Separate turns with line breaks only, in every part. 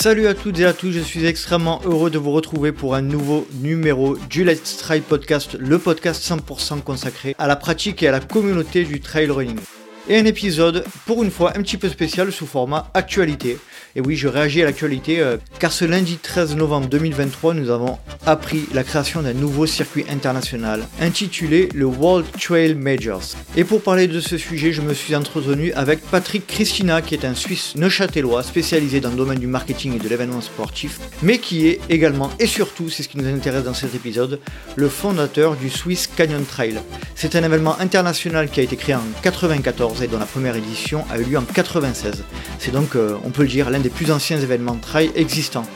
Salut à toutes et à tous, je suis extrêmement heureux de vous retrouver pour un nouveau numéro du Let's Trail Podcast, le podcast 100% consacré à la pratique et à la communauté du trail running. Et un épisode, pour une fois, un petit peu spécial sous format actualité. Et oui, je réagis à l'actualité euh, car ce lundi 13 novembre 2023, nous avons appris la création d'un nouveau circuit international intitulé le World Trail Majors. Et pour parler de ce sujet, je me suis entretenu avec Patrick Christina, qui est un Suisse neuchâtelois spécialisé dans le domaine du marketing et de l'événement sportif, mais qui est également et surtout, c'est ce qui nous intéresse dans cet épisode, le fondateur du Swiss Canyon Trail. C'est un événement international qui a été créé en 94 et dont la première édition a eu lieu en 96. C'est donc, euh, on peut le dire, l'un des plus anciens événements trail existants.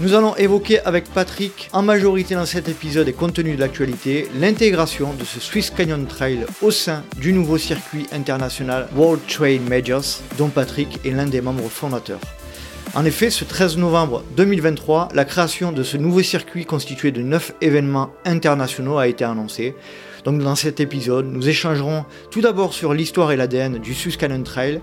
Nous allons évoquer avec Patrick, en majorité dans cet épisode et compte tenu de l'actualité, l'intégration de ce Swiss Canyon Trail au sein du nouveau circuit international World Trail Majors, dont Patrick est l'un des membres fondateurs. En effet, ce 13 novembre 2023, la création de ce nouveau circuit constitué de 9 événements internationaux a été annoncée. Donc dans cet épisode, nous échangerons tout d'abord sur l'histoire et l'ADN du Swiss Canyon Trail,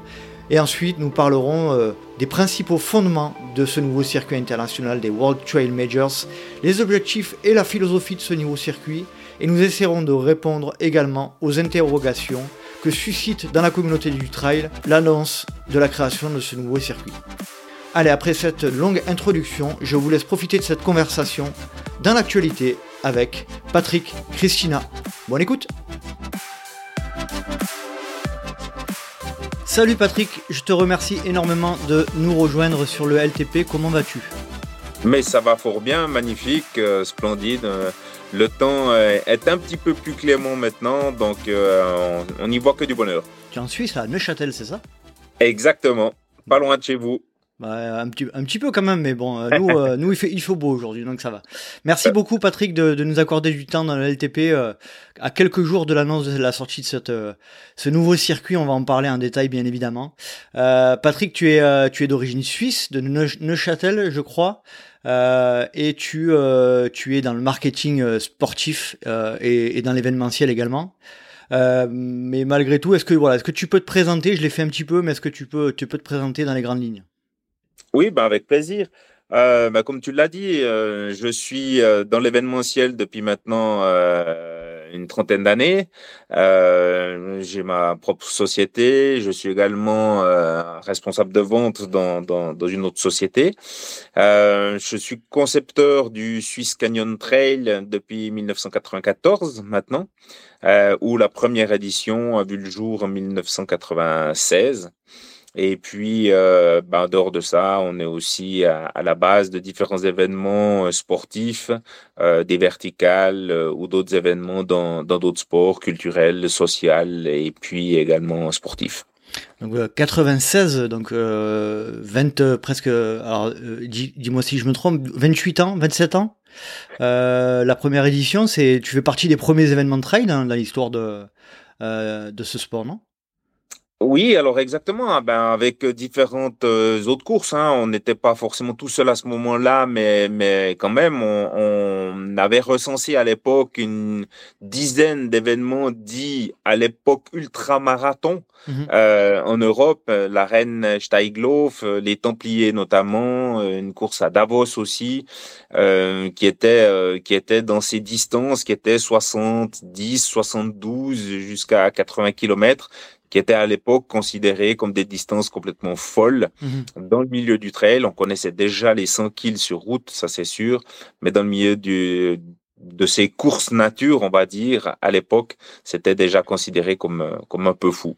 et ensuite, nous parlerons euh, des principaux fondements de ce nouveau circuit international des World Trail Majors, les objectifs et la philosophie de ce nouveau circuit, et nous essaierons de répondre également aux interrogations que suscite dans la communauté du trail l'annonce de la création de ce nouveau circuit. Allez, après cette longue introduction, je vous laisse profiter de cette conversation dans l'actualité avec Patrick Christina. Bonne écoute Salut Patrick, je te remercie énormément de nous rejoindre sur le LTP. Comment vas-tu?
Mais ça va fort bien, magnifique, euh, splendide. Euh, le temps euh, est un petit peu plus clément maintenant, donc on n'y voit que du bonheur.
Tu es en Suisse, à Neuchâtel, c'est ça?
Exactement, pas loin de chez vous.
Bah, un, petit, un petit peu quand même, mais bon, euh, nous, euh, nous il, fait, il faut beau aujourd'hui, donc ça va. Merci beaucoup Patrick de, de, nous accorder du temps dans le LTP euh, à quelques jours de l'annonce de la sortie de cette, ce nouveau circuit. On va en parler en détail bien évidemment. Patrick, tu es, tu es d'origine suisse, de Neuchâtel, je crois. et tu, tu es dans le marketing sportif et, et, dans l'événementiel également. mais malgré tout, est-ce que voilà, est-ce que tu peux te présenter? Je l'ai fait un petit peu, mais est-ce que tu peux, tu peux te présenter dans les grandes lignes?
Oui, bah avec plaisir. Euh, bah, comme tu l'as dit, euh, je suis euh, dans l'événementiel depuis maintenant une trentaine d'années. J'ai ma propre société. Je suis également responsable de vente dans, dans, dans, une autre société. je suis concepteur du Swiss Canyon Trail depuis 1994 maintenant, où la première édition a vu le jour en 1996. Et puis, euh, ben, dehors de ça, on est aussi à, la base de différents événements euh, sportifs, euh, des verticales euh, ou d'autres événements dans d'autres sports culturels, sociaux et puis également sportifs.
Donc 96, donc 20 presque. Alors dis-moi si je me trompe, 28 ans, 27 ans? la première édition, c'est tu fais partie des premiers événements de trail dans, dans l'histoire de de ce sport, non?
Oui, alors exactement. Ah ben avec différentes autres courses, hein, on n'était pas forcément tout seul à ce moment-là, mais mais quand même, on, on avait recensé à l'époque une dizaine d'événements dits à l'époque ultra-marathon mmh euh, en Europe, la Reine Steiglauf, les Templiers notamment, une course à Davos aussi, euh, qui était qui était dans ces distances, qui étaient 70, 72 jusqu'à 80 kilomètres qui étaient à l'époque considérées comme des distances complètement folles. Mhm. Dans le milieu du trail, on connaissait déjà les 100 kills sur route, ça c'est sûr, mais dans le milieu du, de ces courses nature, on va dire, à l'époque, c'était déjà considéré comme, comme un peu fou.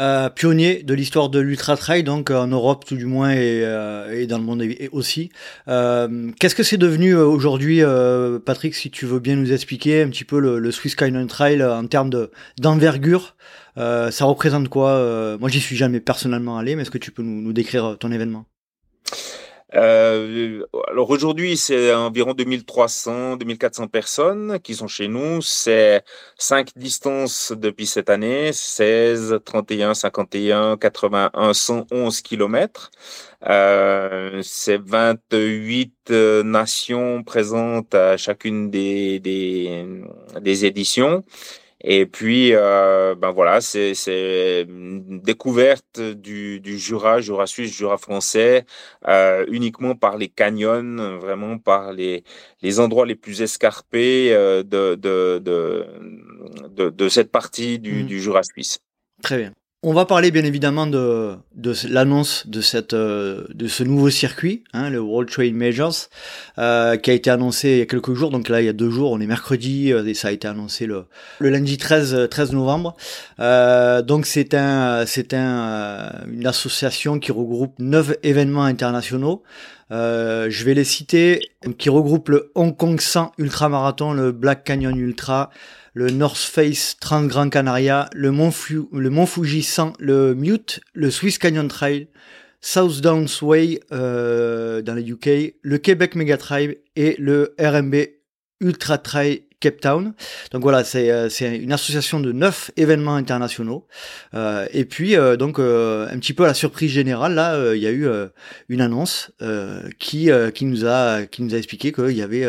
Euh, pionnier de l'histoire de l'ultra trail, donc en Europe tout du moins et, euh, dans le monde aussi. Euh, Qu'est-ce que c'est devenu euh, aujourd'hui, euh, Patrick, si tu veux bien nous expliquer un petit peu le, le Swiss Canyon Trail en termes d'envergure euh, ça représente quoi euh, Moi, j'y suis jamais personnellement allé, mais est-ce que tu peux nous décrire ton événement?
Euh, alors aujourd'hui, c'est environ 2300, 2400 personnes qui sont chez nous. C'est cinq distances depuis cette année 16, 31, 51, 81, 111 kilomètres. Euh, c'est 28 euh, nations présentes à chacune des, des, des éditions. Et puis, euh, ben voilà, c'est une découverte du, du, Jura, Jura suisse, Jura français, euh, uniquement par les canyons, vraiment par les, les endroits les plus escarpés euh, de, de, de, de, cette partie du, mmh. du Jura suisse.
Très bien. On va parler bien évidemment de, l'annonce de, euh, de ce nouveau circuit, hein, le World Trade Majors, euh, qui a été annoncé il y a quelques jours. Donc là, il y a deux jours, on est mercredi euh, et ça a été annoncé le, lundi 13, 13 novembre. Donc c'est un, un, une association qui regroupe neuf événements internationaux. Je vais les citer, qui regroupe le Hong Kong 100 ultramarathon, le Black Canyon Ultra, le North Face Trans Grand Canaria, le Mont, le Fuji 100, le Mute, le Swiss Canyon Trail, South Downs Way euh, dans les UK, le Québec Mega Trail et le RMB Ultra Trail Cape Town. Donc voilà, c'est euh, une association de neuf événements internationaux. Euh, et puis euh, donc euh, un petit peu à la surprise générale, là, il y a eu une annonce qui qui nous a qui nous a expliqué qu'il y avait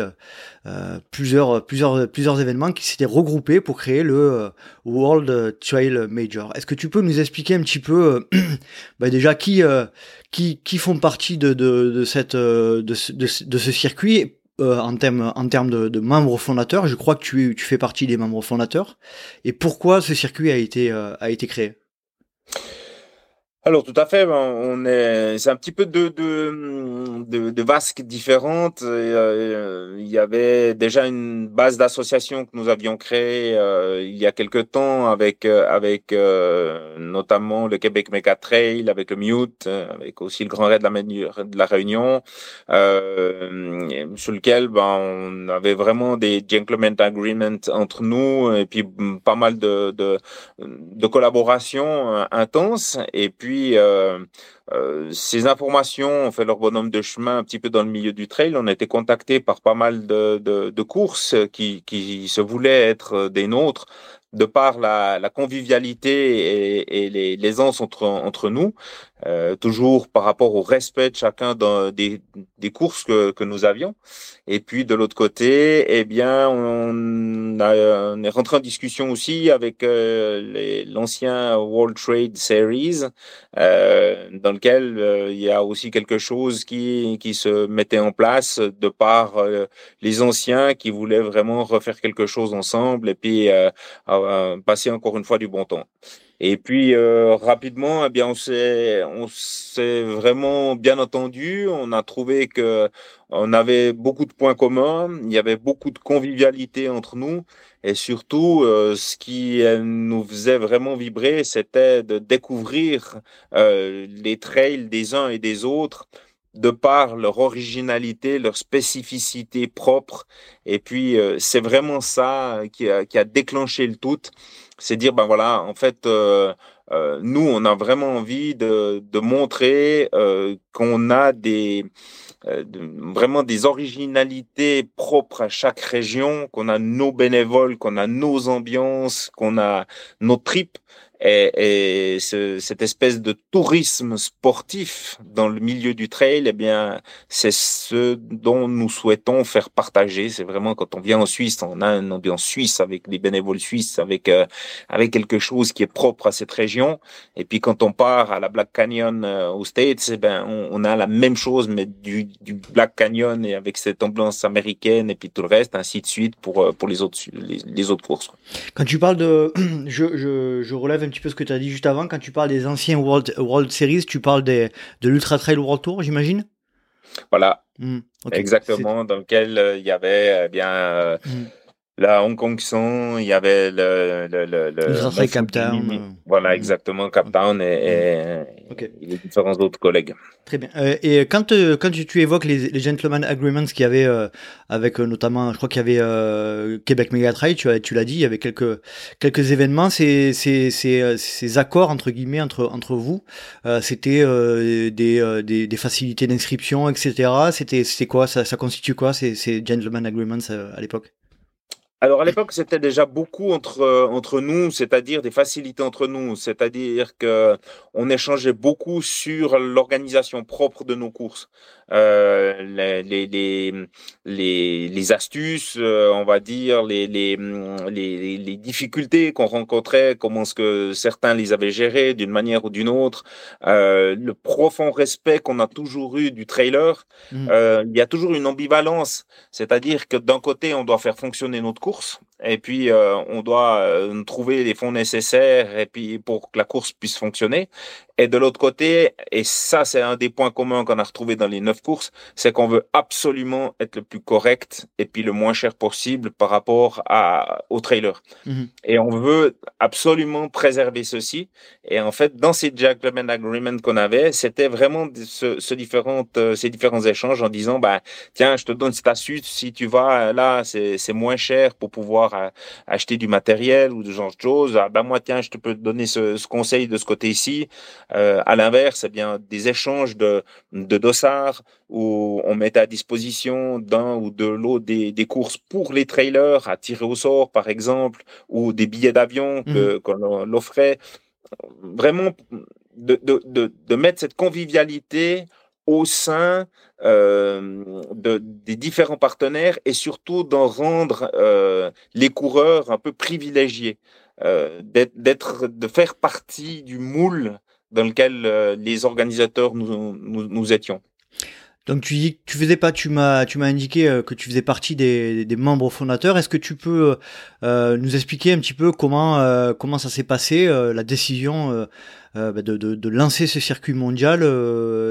plusieurs plusieurs plusieurs événements qui s'étaient regroupés pour créer le World Trail Major. Est-ce que tu peux nous expliquer un petit peu bah déjà qui qui qui font partie de de, de cette de, de ce circuit euh, en termes en termes de, membres fondateurs. Je crois que tu, tu fais partie des membres fondateurs. Et pourquoi ce circuit a été euh, a été créé?
Alors tout à fait, ben, on est, c'est un petit peu de de, de, de vasques différentes. Euh, il y avait déjà une base d'association que nous avions créée euh, il y a quelque temps avec euh, avec notamment le Québec Mega Trail, avec le Mute, avec aussi le Grand Raid de la, Réunion, sur lequel ben, on avait vraiment des gentlemen agreements entre nous et puis pas mal de de, de collaborations intenses et puis euh, euh, ces informations ont fait leur bonhomme de chemin un petit peu dans le milieu du trail. On a été contacté par pas mal de, courses qui, qui, se voulaient être des nôtres de par la, convivialité et, et les l'aisance entre, entre nous, euh, toujours par rapport au respect de chacun dans des, des courses que, que nous avions. Et puis de l'autre côté, eh bien, on, a, on est rentré en discussion aussi avec euh, l'ancien World Trade Series, euh, dans lequel euh, il y a aussi quelque chose qui, qui se mettait en place de par euh, les anciens qui voulaient vraiment refaire quelque chose ensemble et puis passer encore une fois du bon temps. Et puis euh, rapidement, eh bien, on s'est, on s'est vraiment bien entendu. On a trouvé que on avait beaucoup de points communs. Il y avait beaucoup de convivialité entre nous. Et surtout, euh, ce qui nous faisait vraiment vibrer, c'était de découvrir euh, les trails des uns et des autres de par leur originalité, leur spécificité propre. Et puis, c'est vraiment ça qui a, qui a déclenché le tout c'est dire ben voilà en fait euh, euh, nous on a vraiment envie de, de montrer euh, qu'on a des vraiment des originalités propres à chaque région qu'on a nos bénévoles qu'on a nos ambiances qu'on a nos tripes et, et ce, cette espèce de tourisme sportif dans le milieu du trail, eh bien, c'est ce dont nous souhaitons faire partager. C'est vraiment quand on vient en Suisse, on a une ambiance suisse avec des bénévoles suisses, avec euh, avec quelque chose qui est propre à cette région. Et puis quand on part à la Black Canyon euh, aux States, eh ben, on, a la même chose, mais du, du Black Canyon et avec cette ambiance américaine et puis tout le reste, ainsi de suite pour euh, pour les autres les, autres courses.
Quand tu parles de, je, je, je relève petit peu ce que tu as dit juste avant. Quand tu parles des anciens World, World Series, tu parles des, de l'Ultra Trail World Tour, j'imagine?
Voilà. Hmm, Exactement, dans lequel euh, il y avait eh bien. Euh, la Hong Kong Song, il y avait le, le, le,
le Cap Town.
Voilà, exactement, Cap Town et, et, les différents autres collègues.
Très bien. Euh, et quand, euh, quand tu, évoques les, les Gentleman Agreements qu'il y avait euh, avec notamment, je crois qu'il y avait Québec Mega Trail, tu, tu l'as dit, il y avait quelques, quelques événements. Ces, ces, ces, ces accords, entre guillemets, entre, entre vous, c'était des, des, des, facilités d'inscription, etc. C'était quoi? Ça, ça constitue quoi ces, ces Gentleman Agreements à l'époque?
Alors à l'époque, c'était déjà beaucoup entre, entre nous, c'est-à-dire des facilités entre nous, c'est-à-dire que on échangeait beaucoup sur l'organisation propre de nos courses, euh, les, les, les, les, astuces, euh, on va dire, les, les, les, les difficultés qu'on rencontrait, comment est-ce que certains les avaient gérées d'une manière ou d'une autre, euh, le profond respect qu'on a toujours eu du trailer. Mmh. Euh, il y a toujours une ambivalence, c'est-à-dire que d'un côté, on doit faire fonctionner notre course. Et puis, euh, on doit euh, trouver les fonds nécessaires et puis pour que la course puisse fonctionner. Et de l'autre côté, et ça, c'est un des points communs qu'on a retrouvé dans les neuf courses, c'est qu'on veut absolument être le plus correct et puis le moins cher possible par rapport à, au trailer. Mhm. Et on veut absolument préserver ceci. Et en fait, dans ces gentlemen agreements qu'on avait, c'était vraiment ce, ce différentes, euh, ces différents échanges en disant, bah, tiens, je te donne cette astuce, si tu vas là, c'est moins cher pour pouvoir euh, acheter du matériel ou de genre de choses. Ah, ben moi, tiens, je te peux te donner ce, ce conseil de ce côté-ci. Euh, à l'inverse, eh bien des échanges de, de dossards où on mettait à disposition d'un ou de l'autre des, des, courses pour les trailers à tirer au sort, par exemple, ou des billets d'avion que mmh. qu'on offrait. Vraiment, de, de, de, de mettre cette convivialité au sein euh, de, des différents partenaires et surtout d'en rendre euh, les coureurs un peu privilégiés, euh, d'être, de faire partie du moule dans lequel les organisateurs nous, nous, étions.
Donc tu dis tu faisais pas, tu m'as tu m'as indiqué que tu faisais partie des, des membres fondateurs. Est-ce que tu peux nous expliquer un petit peu comment comment ça s'est passé la décision bah, de, de, de, lancer ce circuit mondial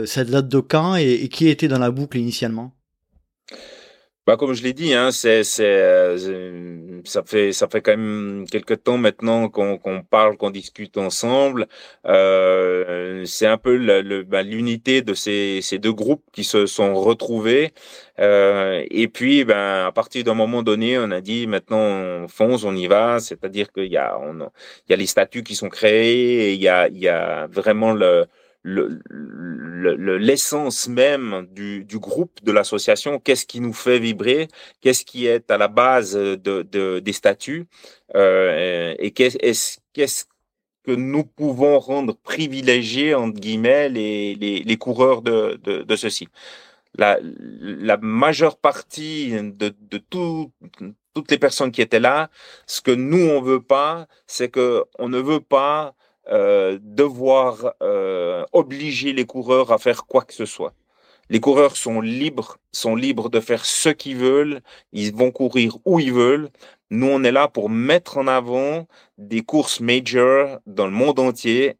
Ça date de quand et qui était dans la boucle initialement?
Bah, comme je l'ai dit, hein, c'est, euh, ça fait, ça fait quand même quelques temps maintenant qu'on, qu'on parle, qu'on discute ensemble. Euh, c'est un peu le, bah, l'unité de ces, ces deux groupes qui se sont retrouvés. Euh, et puis, ben, à partir d'un moment donné, on a dit maintenant on fonce, on y va. C'est-à-dire qu'il y a, on, il y a les statuts qui sont créés, et il y a, il y a vraiment le l'essence le, même du, du, groupe, de l'association, qu'est-ce qui nous fait vibrer, qu'est-ce qui est à la base de, de des statuts, euh, et qu'est-ce qu'est-ce que nous pouvons rendre privilégiés, entre guillemets, les, les, les coureurs de, de, ceci. La, la majeure partie de, de tout, toutes les personnes qui étaient là, ce que nous, on veut pas, c'est que on ne veut pas devoir euh, obliger les coureurs à faire quoi que ce soit. Les coureurs sont libres, sont libres de faire ce qu'ils veulent, ils vont courir où ils veulent. Nous, on est là pour mettre en avant des courses major dans le monde entier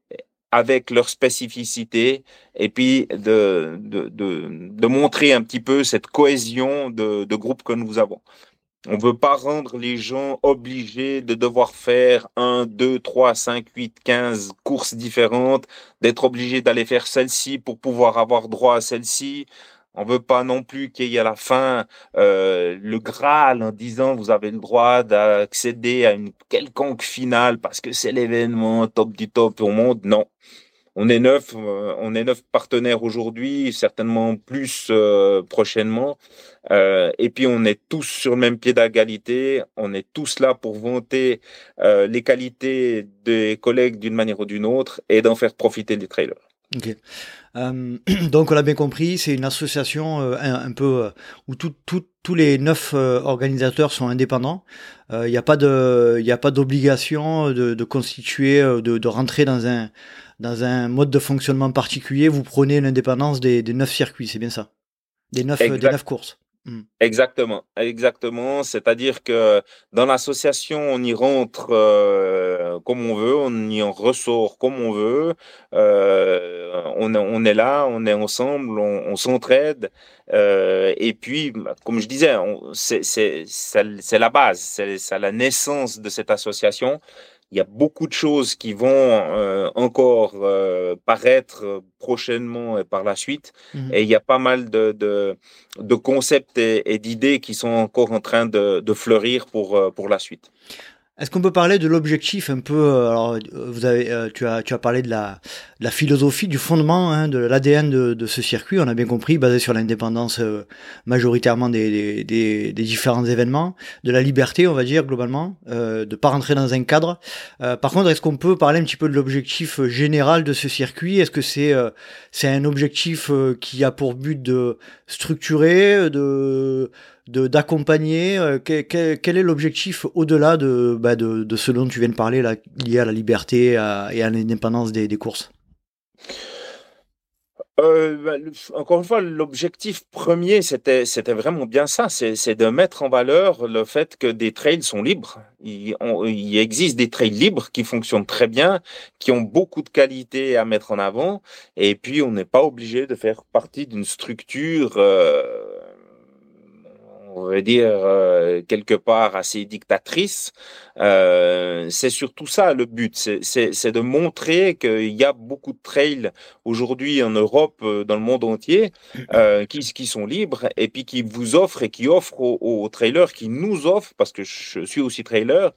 avec leurs spécificités et puis de, de, de, de montrer un petit peu cette cohésion de, de groupe que nous avons. On ne veut pas rendre les gens obligés de devoir faire 1, 2, 3, 5, 8, 15 courses différentes, d'être obligés d'aller faire celle-ci pour pouvoir avoir droit à celle-ci. On veut pas non plus qu'il y ait à la fin euh, le Graal en disant vous avez le droit d'accéder à une quelconque finale parce que c'est l'événement top du top au monde. Non, on est neuf, euh, on est neuf partenaires aujourd'hui, certainement plus euh, prochainement. Euh, et puis on est tous sur le même pied d'égalité. On est tous là pour vanter les qualités des collègues d'une manière ou d'une autre et d'en faire profiter des trailers.
Donc on l'a bien compris, c'est une association un, peu où tous les neuf organisateurs sont indépendants. Il n'y a pas de, d'obligation de, constituer, de rentrer dans un dans un mode de fonctionnement particulier, vous prenez l'indépendance des, des neuf circuits, c'est bien ça Des neuf, des neuf courses.
Hmm. Exactement, exactement. C'est-à-dire que dans l'association, on y rentre euh, comme on veut, on y en ressort comme on veut. Euh, on, on, est là, on est ensemble, on, on s'entraide. Euh, et puis, comme je disais, c'est la base, c'est la naissance de cette association il y a beaucoup de choses qui vont euh, encore euh, paraître prochainement et par la suite. Mmh. Et il y a pas mal de, de, de concepts et, et d'idées qui sont encore en train de, de fleurir pour, euh, pour la suite.
Est-ce qu'on peut parler de l'objectif un peu euh, Alors, euh, vous avez, euh, tu as, tu as parlé de la, de la philosophie, du fondement, hein, de l'ADN de, de, ce circuit. On a bien compris, basé sur l'indépendance majoritairement des, des, des, différents événements, de la liberté, on va dire globalement, euh, de pas rentrer dans un cadre. par contre, est-ce qu'on peut parler un petit peu de l'objectif général de ce circuit? Est-ce que c'est c'est un objectif qui a pour but de structurer, de d'accompagner euh, quel, est l'objectif au-delà de, bah, de, de, ce dont tu viens de parler là, lié à la liberté et à l'indépendance des, des, courses?
Euh, bah, encore une fois, l'objectif premier, c'était, c'était vraiment bien ça, c'est, c'est de mettre en valeur le fait que des trails sont libres. Il, il, existe des trails libres qui fonctionnent très bien, qui ont beaucoup de qualités à mettre en avant, et puis on n'est pas obligé de faire partie d'une structure euh, on va dire, euh, quelque part assez dictatrice. Euh, c'est surtout ça le but, c'est de montrer qu'il y a beaucoup de trails aujourd'hui en Europe, euh, dans le monde entier, qui, sont libres et puis qui vous offrent et qui offrent aux trailers, qui nous offrent, parce que je suis aussi trailer,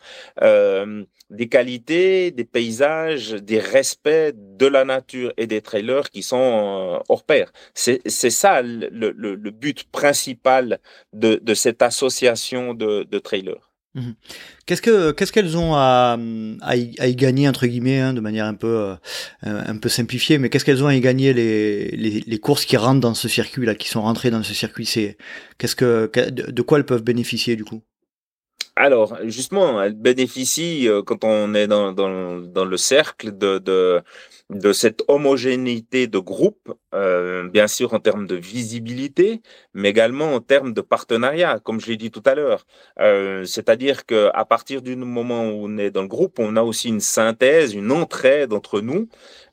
des qualités, des paysages, des respects de la nature et des trailers qui sont hors pair. C'est ça le, le, but principal de, de cette association de, de trailers.
Mmh qu'est-ce que qu'est-ce qu'elles ont à, à, y, gagner entre guillemets hein, de manière un peu euh, un peu simplifiée, mais qu'est-ce qu'elles ont à y gagner les, les, les, courses qui rentrent dans ce circuit là, qui sont rentrées dans ce circuit? C'est qu'est-ce que de quoi elles peuvent bénéficier du coup?
Alors, justement, elles bénéficient, euh, quand on est dans, dans, dans le cercle, de, de, de, cette homogénéité de groupe, euh, bien sûr en termes de visibilité, mais également en termes de partenariat, comme je l'ai dit tout à l'heure. Euh, C'est-à-dire qu'à partir du moment où on est dans le groupe, on a aussi une synthèse, une entraide entre nous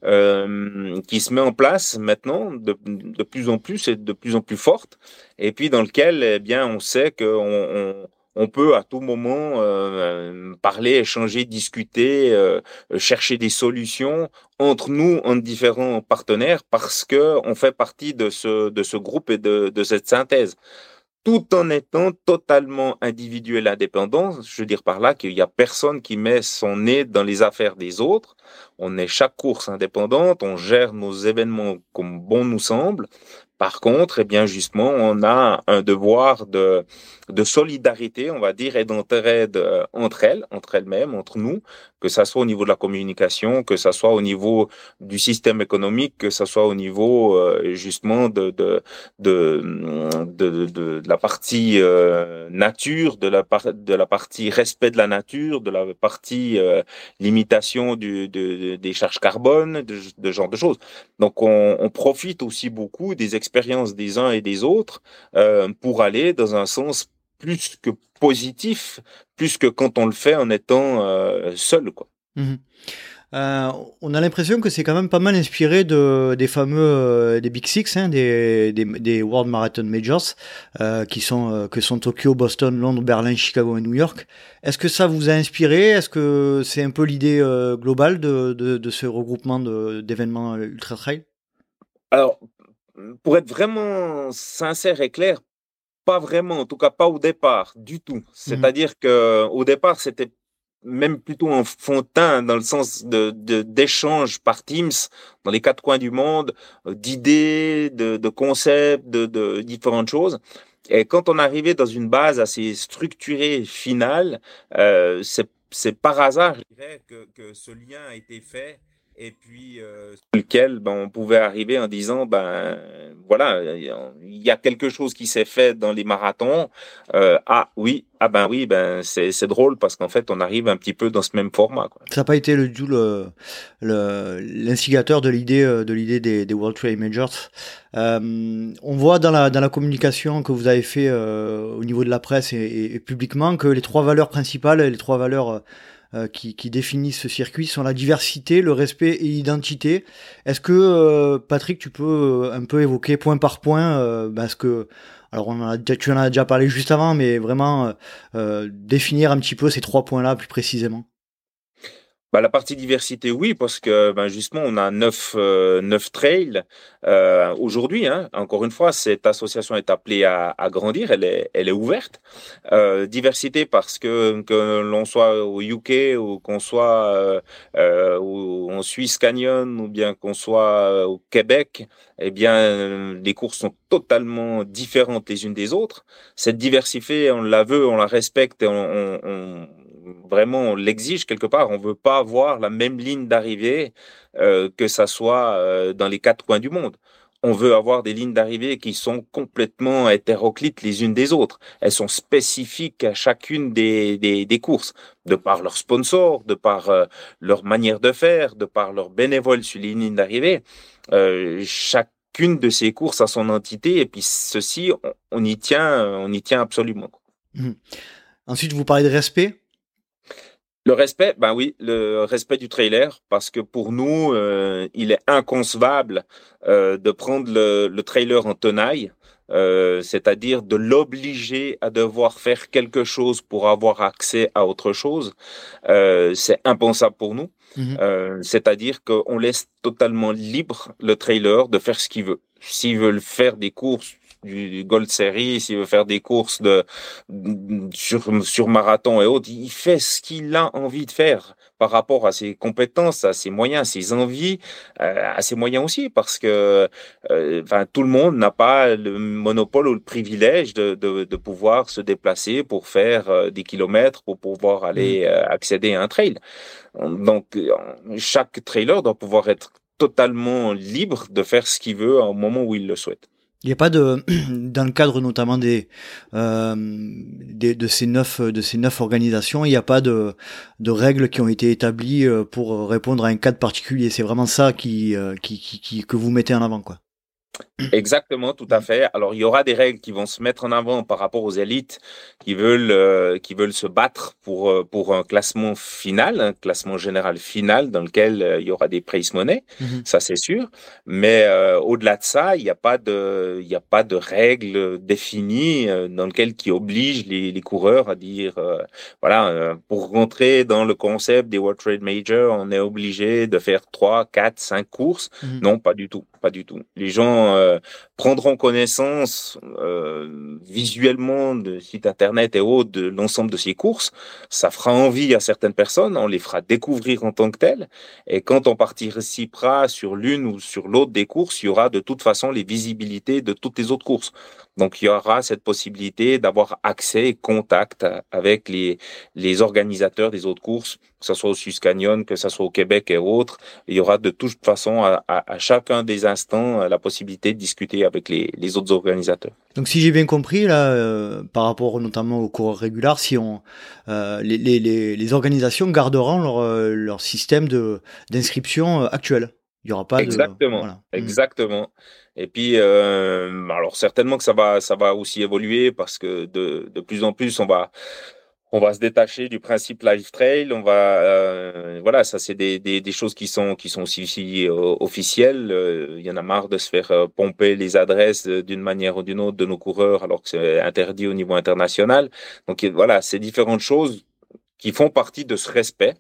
euh, qui se met en place maintenant de, de, plus en plus et de plus en plus forte, et puis dans lequel, eh bien, on sait qu'on on, on peut à tout moment euh, parler, échanger, discuter, euh, chercher des solutions entre nous, en différents partenaires, parce que on fait partie de ce de ce groupe et de, de cette synthèse tout en étant totalement individuel indépendant. Je veux dire par là qu'il n'y a personne qui met son nez dans les affaires des autres. On est chaque course indépendante, on gère nos événements comme bon nous semble, par contre, eh bien justement, on a un devoir de, de solidarité, on va dire, et d'entraide euh, entre elles, entre elles-mêmes, entre nous, que ça soit au niveau de la communication, que ça soit au niveau du système économique, que ça soit au niveau euh, justement de de, de, de, de, la partie euh, nature, de la, de la partie respect de la nature, de la partie limitation du, de, des charges carbone, de, de genre de choses. Donc on, on profite aussi beaucoup des expériences des uns et des autres euh, pour aller dans un sens plus que positif, plus que quand on le fait en étant euh, seul. Quoi.
Mmh euh, on a l'impression que c'est quand même pas mal inspiré de, des fameux euh, des Big Six, hein, des, des, des, World Marathon Majors, euh, qui sont que sont Tokyo, Boston, Londres, Berlin, Chicago et New York. Est-ce que ça vous a inspiré? Est-ce que c'est un peu l'idée globale de, de, de, ce regroupement d'événements ultra trail?
Alors, pour être vraiment sincère et clair, pas vraiment, en tout cas pas au départ, du tout. Mmh. C'est-à-dire que au départ, c'était même plutôt un fontain dans le sens de d'échanges par Teams dans les quatre coins du monde, euh, d'idées, de, de, concepts, de, de, différentes choses. Et quand on arrivait dans une base assez structurée finale, euh, c'est par hasard je dirais, que, que ce lien a été fait et puis euh, sur lequel ben, on pouvait arriver en disant ben voilà il y a quelque chose qui s'est fait dans les marathons euh, ah oui ah ben oui ben c'est c'est drôle parce qu'en fait on arrive un petit peu dans ce même format quoi.
ça n'a pas été le le l'instigateur de l'idée euh, de l'idée des, des World Trade Majors euh, on voit dans la dans la communication que vous avez fait euh, au niveau de la presse et, et, publiquement que les trois valeurs principales les trois valeurs euh, qui, qui, définissent ce circuit sont la diversité, le respect et l'identité. Est-ce que euh, Patrick, tu peux euh, un peu évoquer point par point parce que alors on a, tu en as déjà parlé juste avant, mais vraiment définir un petit peu ces trois points-là plus précisément.
Bah, la partie diversité, oui, parce que ben, justement, on a neuf, euh, neuf trails euh, aujourd'hui. Hein. Encore une fois, cette association est appelée à, à grandir, elle est, elle est ouverte. Euh, diversité parce que que l'on soit au UK ou qu'on soit euh, euh en Suisse Canyon ou bien qu'on soit euh, au Québec, eh bien, les courses sont totalement différentes les unes des autres. Cette diversité, on la veut, on la respecte, et on, on, on vraiment on l'exige quelque part. On veut pas avoir la même ligne d'arrivée euh, que ça soit euh, dans les quatre coins du monde. On veut avoir des lignes d'arrivée qui sont complètement hétéroclites les unes des autres. Elles sont spécifiques à chacune des, des, courses, de par leurs sponsors, de par euh, leur manière de faire, de par leurs bénévoles sur les lignes d'arrivée. Chacune de ces courses a son entité et puis ceci, on, on y tient, on y tient absolument.
Mmh. Ensuite, vous parlez de respect.
Le respect, ben oui, le respect du trailer, parce que pour nous, euh, il est inconcevable euh, de prendre le, le, trailer en tenaille, euh, c'est-à-dire de l'obliger à devoir faire quelque chose pour avoir accès à autre chose. C'est impensable pour nous. Mmh. c'est-à-dire qu'on laisse totalement libre le trailer de faire ce qu'il veut. S'il veut faire des courses du, Gold Series, s'il veut faire des courses de, sur, sur marathon et autres, il fait ce qu'il a envie de faire par rapport à ses compétences, à ses moyens, à ses envies, euh, à ses moyens aussi, parce que euh, enfin tout le monde n'a pas le monopole ou le privilège de, de, de pouvoir se déplacer pour faire euh, des kilomètres, pour pouvoir aller mmh. accéder à un trail. Donc chaque trailer doit pouvoir être totalement libre de faire ce qu'il veut au moment où il le souhaite.
Il n'y a pas de, dans le cadre notamment des, euh, des, de ces neuf de ces neuf organisations, il n'y a pas de, de règles qui ont été établies euh, pour répondre à un cadre particulier. C'est vraiment ça qui, euh, qui, qui, qui, que vous mettez en avant, quoi.
Exactement, tout à fait. Alors, il y aura des règles qui vont se mettre en avant par rapport aux élites qui veulent, euh, qui veulent se battre pour, euh, pour un classement final, un classement général final dans lequel euh, il y aura des prize money, mmh ça c'est sûr. Mais euh, au-delà de ça, il n'y a pas de, il n'y a pas de règles définies dans lesquelles qui obligent les, les coureurs à dire, voilà, pour rentrer dans le concept des World Trade Major, on est obligé de faire trois, quatre, cinq courses. Mmh non, pas du tout, pas du tout. Les gens euh, prendront connaissance euh, visuellement de sites internet et autres de l'ensemble de ces courses, ça fera envie à certaines personnes, on les fera découvrir en tant que telles. Et quand on participera sur l'une ou sur l'autre des courses, il y aura de toute façon les visibilités de toutes les autres courses. Donc il y aura cette possibilité d'avoir accès et contact avec les, les organisateurs des autres courses, que ce soit au Suisse Canyon, que ce soit au Québec et autres. Il y aura de toute façon à, à, à chacun des instants la possibilité de discuter avec les, les autres organisateurs.
Donc si j'ai bien compris là, euh, par rapport notamment aux coureurs réguliers, si on euh, les, les, les, organisations garderont leur, euh, leur système d'inscription actuel. Il y aura pas
exactement,
de...
voilà. Mmh. exactement. Et puis, euh, alors certainement que ça va, ça va aussi évoluer parce que de, plus en plus, on va, on va se détacher du principe live trail. On va, euh, voilà, ça c'est des, des, choses qui sont qui sont aussi, euh, officielles. Il y en a marre de se faire pomper les adresses d'une manière ou d'une autre de nos coureurs alors que c'est interdit au niveau international. Donc voilà, c'est différentes choses qui font partie de ce respect.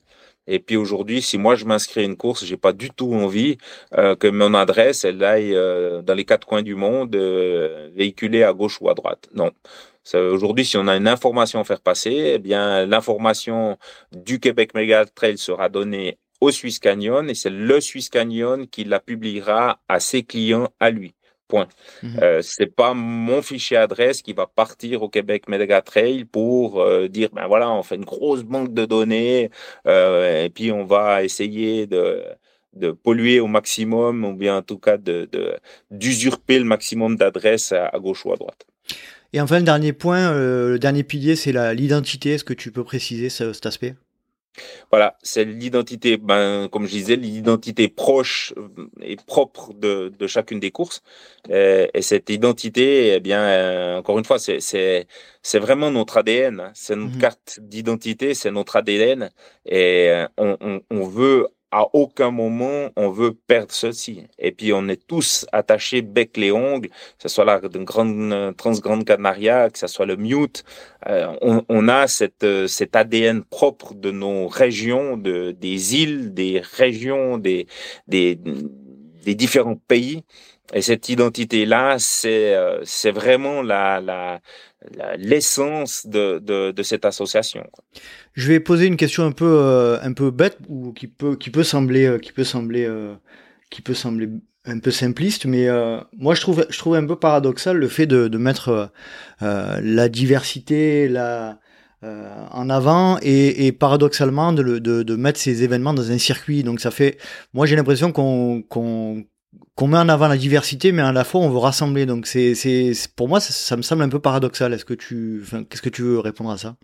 Et puis aujourd'hui, si moi je m'inscris à une course, j'ai pas du tout envie euh, que mon adresse elle aille euh, dans les quatre coins du monde, euh, véhiculée à gauche ou à droite. Non. Aujourd'hui, si on a une information à faire passer, eh bien l'information du Québec Mega Trail sera donnée au Swiss Canyon et c'est le Swiss Canyon qui la publiera à ses clients à lui. Point. Mmh. Euh, c'est pas mon fichier adresse qui va partir au Québec Mega Trail pour euh, dire ben voilà on fait une grosse banque de données euh, et puis on va essayer de de polluer au maximum ou bien en tout cas de d'usurper le maximum d'adresses à, à, gauche ou à droite.
Et enfin le dernier point, euh, le dernier pilier c'est l'identité. Est-ce que tu peux préciser ce, cet aspect?
Voilà, c'est l'identité, ben, comme je disais, l'identité proche et propre de, de chacune des courses. Et, et cette identité, eh bien, euh, encore une fois, c'est, vraiment notre ADN. Hein. C'est notre mmh. carte d'identité, c'est notre ADN. Et euh, on, on, on, veut à aucun moment on veut perdre ceci. Et puis on est tous attachés bec les ongles, que ce soit la grande Transgrande Canaria, que ce soit le Mute. Euh, on, on, a cette, euh, cet ADN propre de nos régions, de, des îles, des régions, des, des, des différents pays. Et cette identité-là, c'est euh, c'est vraiment la, la, l'essence de, de, cette association.
Je vais poser une question un peu euh, un peu bête ou qui peut qui peut sembler euh, qui peut sembler qui peut sembler un peu simpliste, mais moi je trouve je trouve un peu paradoxal le fait de, de mettre la diversité, la en avant et, et paradoxalement de, de, mettre ces événements dans un circuit. Donc ça fait, moi j'ai l'impression qu'on qu'on met en avant la diversité, mais à la fois on veut rassembler. Donc c'est, c'est, pour moi ça, me semble un peu paradoxal. Est-ce que tu, enfin, qu'est-ce que tu veux répondre à ça?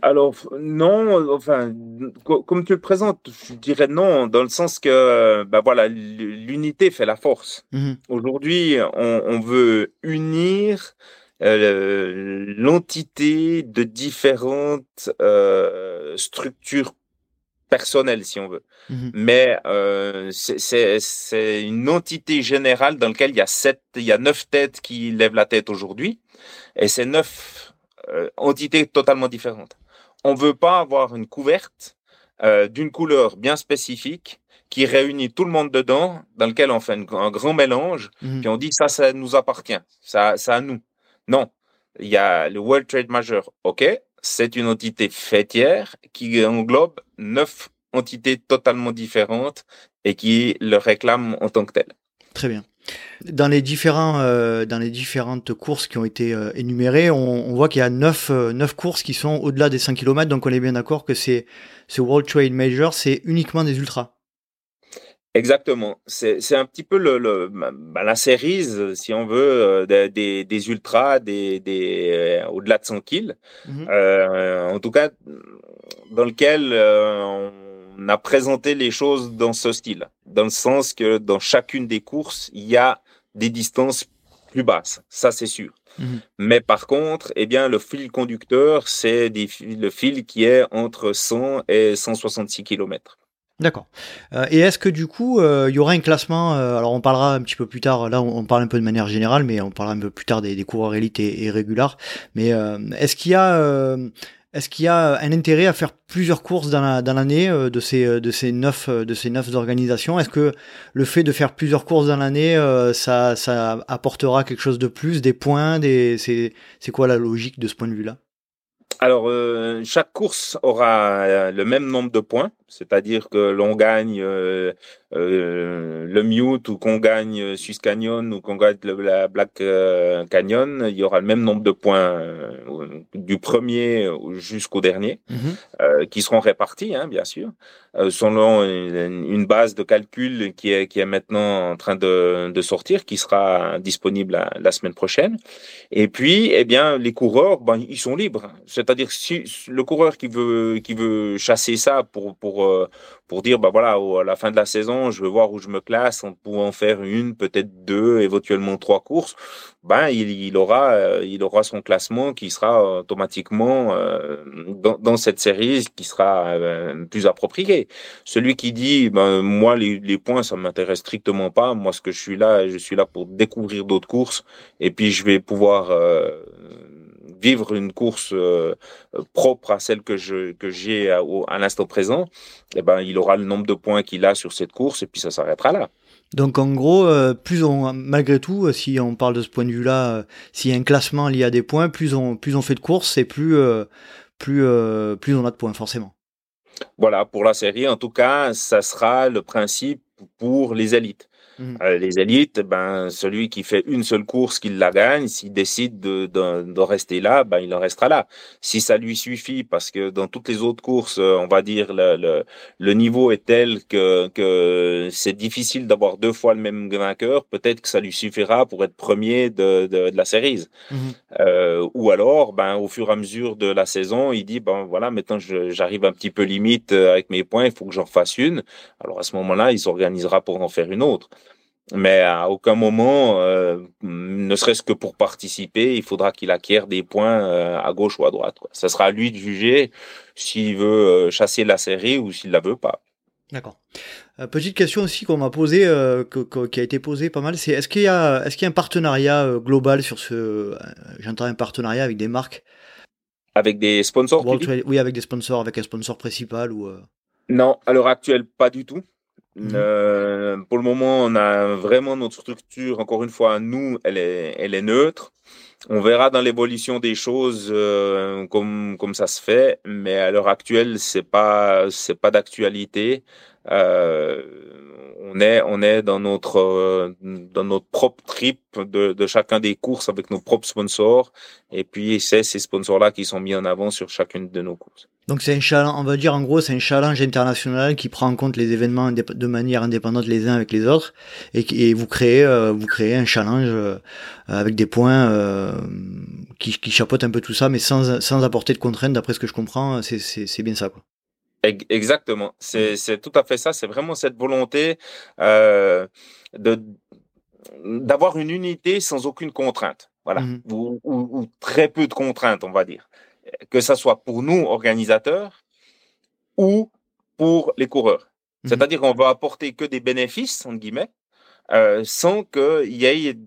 Alors non, enfin comme tu le présentes, je dirais non dans le sens que ben voilà l'unité fait la force. Mmh Aujourd'hui, on, on, veut unir euh, l'entité de différentes euh, structures personnel, si on veut. Mmh Mais euh, c'est une entité générale dans laquelle il y a sept, il y a neuf têtes qui lèvent la tête aujourd'hui, et c'est neuf euh, entités totalement différentes. On veut pas avoir une couverte euh, d'une couleur bien spécifique qui réunit tout le monde dedans, dans lequel on fait un grand mélange, mmh puis on dit ça, ça nous appartient, ça, ça à nous. Non, il y a le World Trade Major, ok, c'est une entité fêtière qui englobe neuf entités totalement différentes et qui le réclament en tant que telle.
Très bien. Dans les différents, euh, dans les différentes courses qui ont été euh, énumérées, on, voit qu'il y a neuf, euh, courses qui sont au-delà des 5 km. Donc on est bien d'accord que c'est ce World Trade Major, c'est uniquement des ultras.
Exactement. C'est un petit peu le, bah, la série, si on veut, euh, des, des, ultras, des, des euh, au-delà de 100 kills. Mmh euh, en tout cas, dans lequel on a présenté les choses dans ce style, dans le sens que dans chacune des courses, il y a des distances plus basses. Ça, c'est sûr. Mmh Mais par contre, eh bien, le fil conducteur, c'est le fil qui est entre 100 et 166 km.
D'accord. Euh, et est-ce que du coup, euh, il y aura un classement euh, Alors on parlera un petit peu plus tard. Là, on, parle un peu de manière générale, mais on parlera un peu plus tard des, des coureurs élites et, et. Mais est-ce qu'il y a est-ce qu'il y a un intérêt à faire plusieurs courses dans l'année de ces de ces neuf de ces neuf organisations? Est-ce que le fait de faire plusieurs courses dans l'année, ça ça apportera quelque chose de plus, des points, des c'est c'est quoi la logique de ce point de vue là
alors, chaque course aura le même nombre de points, c'est-à-dire que l'on gagne euh, le Mute ou qu'on gagne euh, Swiss Canyon ou qu'on gagne le, la Black euh, Canyon, il y aura le même nombre de points du premier jusqu'au dernier mhm. qui seront répartis, hein, bien sûr, selon une, une, base de calcul qui est, qui est maintenant en train de, de sortir, qui sera disponible la, la, semaine prochaine. Et puis, eh bien, les coureurs, ben, ils sont libres. C'est-à-dire si le coureur qui veut qui veut chasser ça pour pour pour dire, bah voilà, à la fin de la saison, je veux voir où je me classe en pouvant faire une, peut-être deux, éventuellement trois courses, ben il, aura, euh, il aura son classement qui sera automatiquement euh, dans, cette série qui sera euh, plus approprié. Celui qui dit, ben moi les, les points ça m'intéresse strictement pas. Moi ce que je suis là, je suis là pour découvrir d'autres courses et puis je vais pouvoir vivre une course euh, propre à celle que je que j'ai à, à l'instant présent, eh ben il aura le nombre de points qu'il a sur cette course et puis ça s'arrêtera là.
Donc en gros, euh, plus on, malgré tout, euh, si on parle de ce point de vue-là, s'il y a un classement lié à des points, plus on, plus on fait de courses et plus, plus, plus on a de points forcément.
Voilà, pour la série, en tout cas, ça sera le principe pour les élites. Mmh. Euh, les élites, ben, celui qui fait une seule course, qui la gagne, s'il décide de, de, de, rester là, ben, il en restera là. Si ça lui suffit, parce que dans toutes les autres courses, euh, on va dire, le, le, le niveau est tel que, que c'est difficile d'avoir deux fois le même vainqueur, peut-être que ça lui suffira pour être premier de, de, de la série. Mmh. Euh, ou alors, ben, au fur et à mesure de la saison, il dit, ben voilà, maintenant j'arrive un petit peu limite euh, avec mes points, il faut que j'en fasse une. Alors à ce moment-là, il s'organisera pour en faire une autre mais à aucun moment, euh, ne serait-ce que pour participer, il faudra qu'il acquiert des points euh, à gauche ou à droite. Quoi. Ça sera à lui de juger s'il veut euh, chasser la série ou s'il la veut pas.
D'accord. Petite question aussi qu'on m'a posée, euh, qui a été posée pas mal, c'est est-ce qu'il y a, est-ce qu'il y a un partenariat global sur ce, j'entends un partenariat avec des marques,
avec des sponsors.
oui, avec des sponsors, avec un sponsor principal ou.
Non, à l'heure actuelle, pas du tout. Mhm. pour le moment, on a vraiment notre structure. Encore une fois, nous, elle est, elle est neutre. On verra dans l'évolution des choses comme comme ça se fait, mais à l'heure actuelle, c'est pas pas d'actualité. Euh, on est on est dans notre euh, dans notre propre trip de, de chacun des courses avec nos propres sponsors et puis c'est ces sponsors là qui sont mis en avant sur chacune de nos courses.
Donc c'est un challenge, on va dire en gros c'est un challenge international qui prend en compte les événements de manière indépendante les uns avec les autres et, vous créez euh, vous créez un challenge avec des points euh, qui, qui chapeautent un peu tout ça mais sans, sans apporter de contraintes d'après ce que je comprends c'est bien ça quoi.
Exactement, c'est tout à fait ça. C'est vraiment cette volonté euh, de d'avoir une unité sans aucune contrainte, voilà, mmh ou, très peu de contraintes, on va dire, que ça soit pour nous organisateurs ou pour les coureurs. Mmh C'est-à-dire qu'on va apporter que des bénéfices entre guillemets, euh, sans qu'il y ait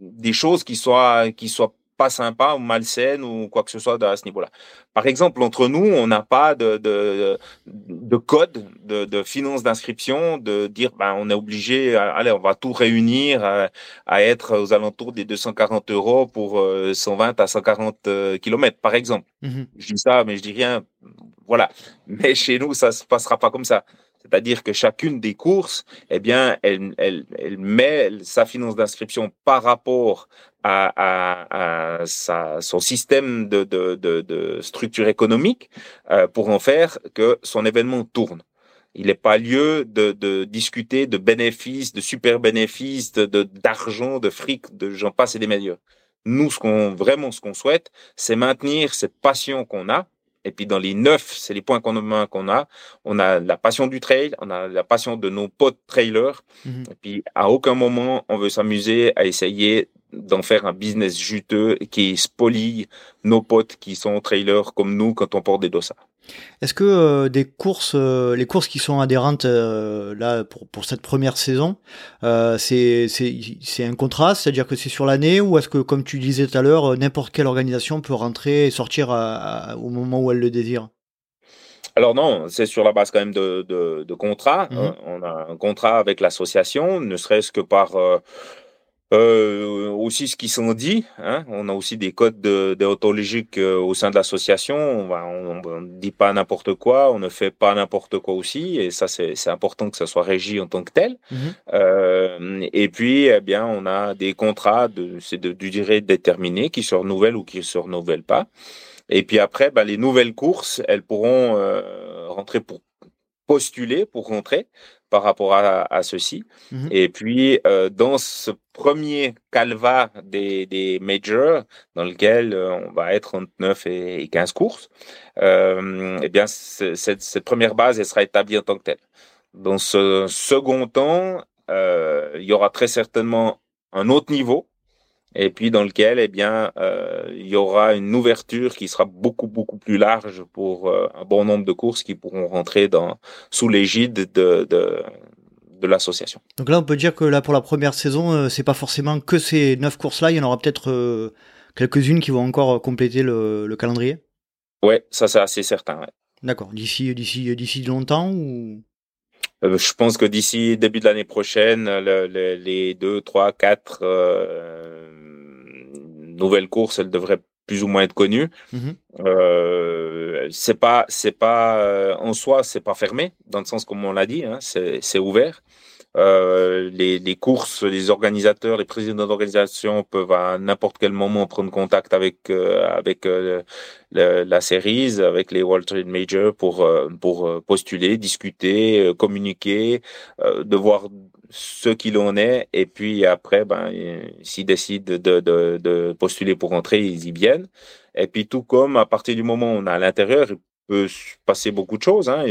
des choses qui soient qui soient pas sympa ou malsaine ou quoi que ce soit à ce niveau-là. Par exemple, entre nous, on n'a pas de, de, de code de, de finance d'inscription, de dire ben, on est obligé, allez, on va tout réunir à, être aux alentours des 240 euros pour 120 euh, à 140 euh, kilomètres, par exemple. Mmh je dis ça, mais je dis rien. Voilà. Mais chez nous, ça se passera pas comme ça. C'est-à-dire que chacune des courses, eh bien, elle, elle, elle met sa finance d'inscription par rapport à, à, à sa, son système de, de, de, de structure économique euh, pour en faire que son événement tourne. Il n'est pas lieu de, de, discuter de bénéfices, de super bénéfices, de d'argent, de, fric, de j'en passe et des meilleurs. Nous, ce qu'on vraiment ce qu'on souhaite, c'est maintenir cette passion qu'on a et puis dans les neuf, c'est les points communs qu'on a. On a la passion du trail, on a la passion de nos potes trailers. Mhm. Et puis à aucun moment on veut s'amuser à essayer d'en faire un business juteux qui spolie nos potes qui sont trailers comme nous quand on porte des dossards.
Est-ce que euh, des courses, euh, les courses qui sont adhérentes euh, là pour, pour cette première saison, c'est c'est un contrat, c'est-à-dire que c'est sur l'année ou est-ce que, comme tu disais tout à l'heure, n'importe quelle organisation peut rentrer et sortir au moment où elle le désire?
Alors non, c'est sur la base quand même de, de, de contrat. Mmh. On a un contrat avec l'association, ne serait-ce que par euh, aussi ce qui sont dit, hein, on a aussi des codes déontologiques euh, au sein de l'association. On ne dit pas n'importe quoi, on ne fait pas n'importe quoi aussi, et ça c'est important que ça soit régi en tant que tel. Mmh euh, et puis, eh bien, on a des contrats de, c'est de, du durée déterminée qui se renouvellent ou qui ne se renouvellent pas. Et puis après, bah, les nouvelles courses, elles pourront euh, rentrer pour postuler pour rentrer par rapport à, ceci. Mmh et puis, euh, dans ce premier calva des, des majors, dans lequel euh, on va être entre 9 et, 15 courses, euh, eh bien, cette, cette, première base, elle sera établie en tant que telle. Dans ce second temps, il y aura très certainement un autre niveau et puis dans lequel eh bien euh, il y aura une ouverture qui sera beaucoup beaucoup plus large pour euh, un bon nombre de courses qui pourront rentrer dans sous l'égide de, de, de l'association.
Donc là on peut dire que là pour la première saison euh, c'est pas forcément que ces neuf courses là, il y en aura peut-être euh, quelques-unes qui vont encore compléter le, le calendrier?
Ouais, ça c'est assez certain. Ouais.
D'accord. D'ici d'ici d'ici longtemps ou?
Je pense que d'ici début de l'année prochaine, le, les deux, trois, quatre nouvelle course, elle devrait plus ou moins être connue. Mhm. Euh, c'est pas, c'est pas euh, en soi, c'est pas fermé dans le sens comme on l'a dit, hein, c'est ouvert. Euh, les, les, courses, les organisateurs, les présidents d'organisation peuvent à n'importe quel moment prendre contact avec euh, avec euh, la série, avec les World Trade Majors pour pour postuler, discuter, communiquer, de voir ce qu'il en est, et puis après, ben, s'ils décident de, de, de, postuler pour entrer, ils y viennent. Et puis tout comme à partir du moment où on est à l'intérieur, peut se passer beaucoup de choses. Hein.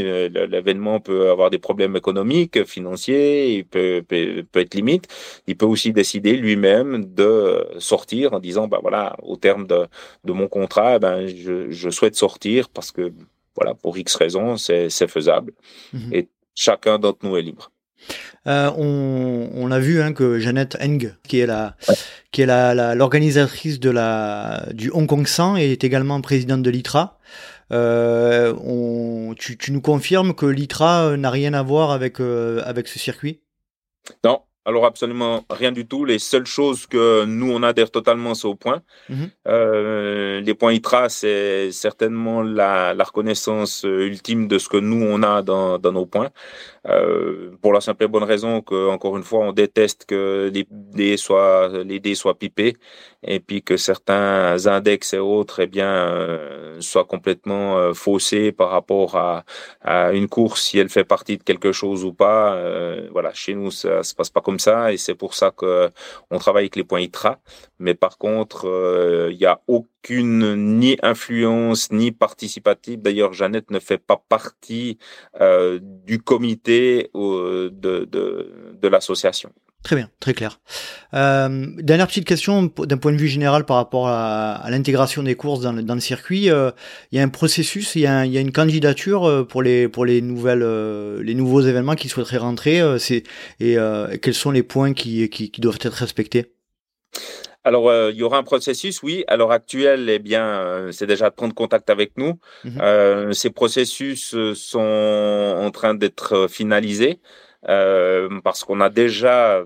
L'événement peut avoir des problèmes économiques, financiers, il peut, peut, peut, être limite. Il peut aussi décider lui-même de sortir en disant, ben voilà, au terme de, de mon contrat, ben je, je souhaite sortir parce que voilà, pour X raisons, c'est faisable. Mmh et chacun d'entre nous est libre.
Euh, on, a vu hein, que Jeannette Eng, qui est la, qui est la, l'organisatrice de la du Hong Kong 100, est également présidente de l'ITRA. Euh, on, tu, tu, nous confirmes que l'ITRA n'a rien à voir avec avec ce circuit?
Non, alors absolument rien du tout. Les seules choses que nous on adhère totalement, c'est au point. Mhm. Euh, les points ITRA, c'est certainement la, la, reconnaissance ultime de ce que nous on a dans, dans nos points. Euh, pour la simple et bonne raison que, encore une fois, on déteste que les dés soient, les dés soient pipés et puis que certains index et autres, eh bien, euh, soient complètement euh, faussés par rapport à, à, une course, si elle fait partie de quelque chose ou pas. Euh, voilà, chez nous, ça se passe pas comme ça et c'est pour ça que on travaille avec les points ITRA. Mais par contre, il n'y a aucun qu'une ni influence ni participative. D'ailleurs, Jeannette ne fait pas partie euh, du comité de, de, de l'association.
Très bien, très clair. Euh, dernière petite question d'un point de vue général par rapport à, à l'intégration des courses dans le, dans le circuit. Euh, il y a un processus, il y y a, une candidature euh, pour les pour les nouvelles euh, les nouveaux événements qui souhaiteraient rentrer. c'est et quels sont les points qui, qui, qui doivent être respectés?
Alors, euh, il y aura un processus, oui. À l'heure actuelle, eh bien, euh, c'est déjà de prendre contact avec nous. Mhm. Euh, ces processus sont en train d'être finalisés parce qu'on a déjà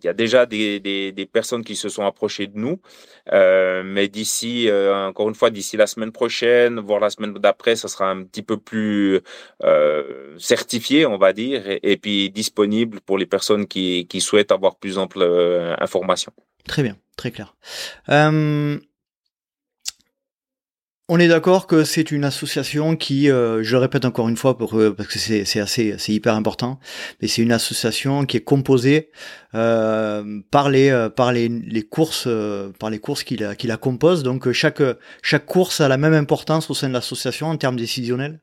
il y a déjà des, des, des, personnes qui se sont approchées de nous, euh, mais d'ici, encore une fois, d'ici la semaine prochaine, voire la semaine d'après, ça sera un petit peu plus euh, certifié, on va dire, et, et, puis disponible pour les personnes qui, qui souhaitent avoir plus ample information.
Très bien, très clair. Euh, on est d'accord que c'est une association qui, euh, je le répète encore une fois euh, parce que c'est assez, c'est hyper important, mais c'est une association qui est composée par les par les, les courses par les courses qui la, qui la composent. Donc chaque chaque course a la même importance au sein de l'association en termes décisionnels.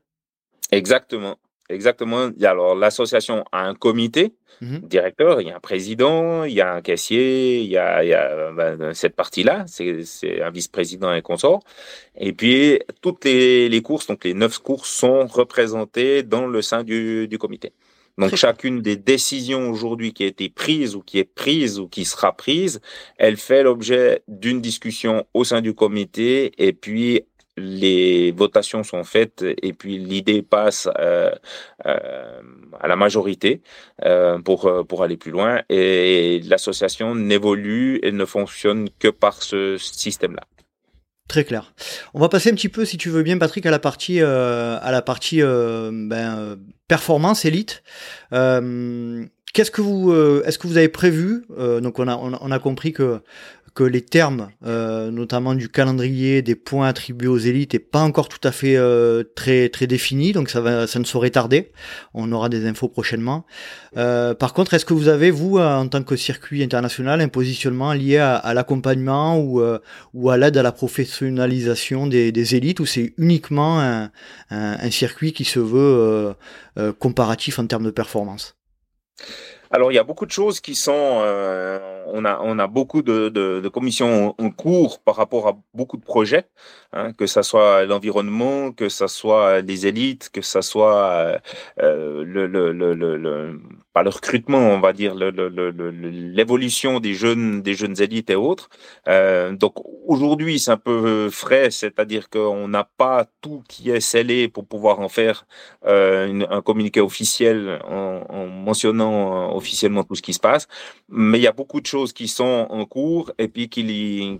Exactement. Exactement. Alors, l'association a un comité mmh directeur, il y a un président, il y a un caissier, il y a, il y a ben, cette partie-là, c'est un vice-président et consort. Et puis, toutes les, les, courses, donc les neuf courses, sont représentées dans le sein du, du comité. Donc, chacune des décisions aujourd'hui qui a été prise ou qui est prise ou qui sera prise, elle fait l'objet d'une discussion au sein du comité et puis les votations sont faites et puis l'idée passe euh, euh, à la majorité euh, pour pour aller plus loin et l'association n'évolue et ne fonctionne que par ce système-là.
Très clair. On va passer un petit peu, si tu veux bien, Patrick, à la partie à la partie ben, performance élite. Qu'est-ce que vous, est-ce que vous avez prévu? Donc on a, on a compris que que les termes, euh, notamment du calendrier, des points attribués aux élites, est pas encore tout à fait euh, très très défini, donc ça va, ça ne saurait tarder. On aura des infos prochainement. Euh, par contre, est-ce que vous avez vous, en tant que circuit international, un positionnement lié à, l'accompagnement ou ou à l'aide à la professionnalisation des, des élites, ou c'est uniquement un, un, circuit qui se veut comparatif en termes de performance?
Alors, il y a beaucoup de choses qui sont. Euh, on, a, on a beaucoup de, de, de, commissions en cours par rapport à beaucoup de projets, hein, que ce soit l'environnement, que ce soit les élites, que ce soit euh, le, le, le, le, pas le recrutement, on va dire l'évolution des jeunes, des jeunes élites et autres. Euh, donc aujourd'hui, c'est un peu frais, c'est-à-dire qu'on n'a pas tout qui est scellé pour pouvoir en faire euh, un communiqué officiel en, en mentionnant officiellement tout ce qui se passe. Mais il y a beaucoup de choses qui sont en cours et puis qui,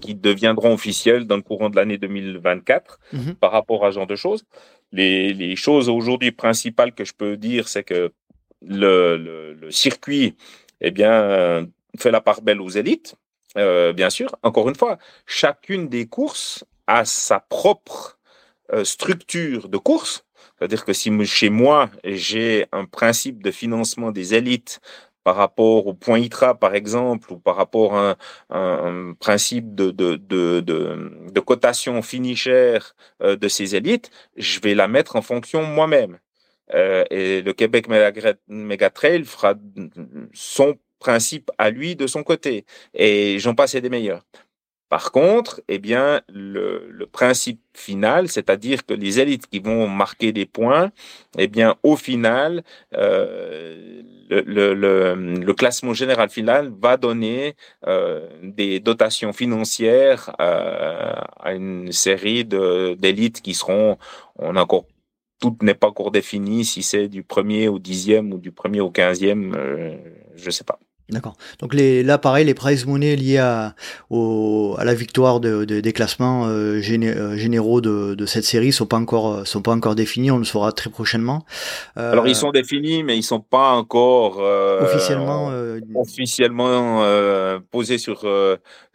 qui deviendront officielles dans le courant de l'année 2024 mhm. par rapport à ce genre de choses. Les, les choses aujourd'hui principales que je peux dire, c'est que le, circuit, eh bien, fait la part belle aux élites, euh, bien sûr. Encore une fois, chacune des courses a sa propre euh, structure de course. C'est-à-dire que si chez moi, j'ai un principe de financement des élites par rapport au point ITRA, par exemple, ou par rapport à un, principe de, cotation finisher euh, de ces élites, je vais la mettre en fonction moi-même. Euh, et le Québec Mega Trail fera son principe à lui de son côté. Et j'en passe des meilleurs. Par contre, eh bien, le, le principe final, c'est-à-dire que les élites qui vont marquer des points, eh bien, au final, euh, le, le, le, classement général final va donner euh, des dotations financières euh, à une série d'élites qui seront, on a encore tout n'est pas encore défini, si c'est du premier au dixième ou du premier au quinzième, euh, je ne sais pas.
D'accord. Donc les, là, pareil, les prize money liés à, au, à la victoire de, de des classements euh, euh généraux de, de, cette série sont pas encore euh, sont pas encore définis. On le saura très prochainement.
Euh, Alors ils sont définis, mais ils sont pas encore
euh, officiellement
officiellement posés sur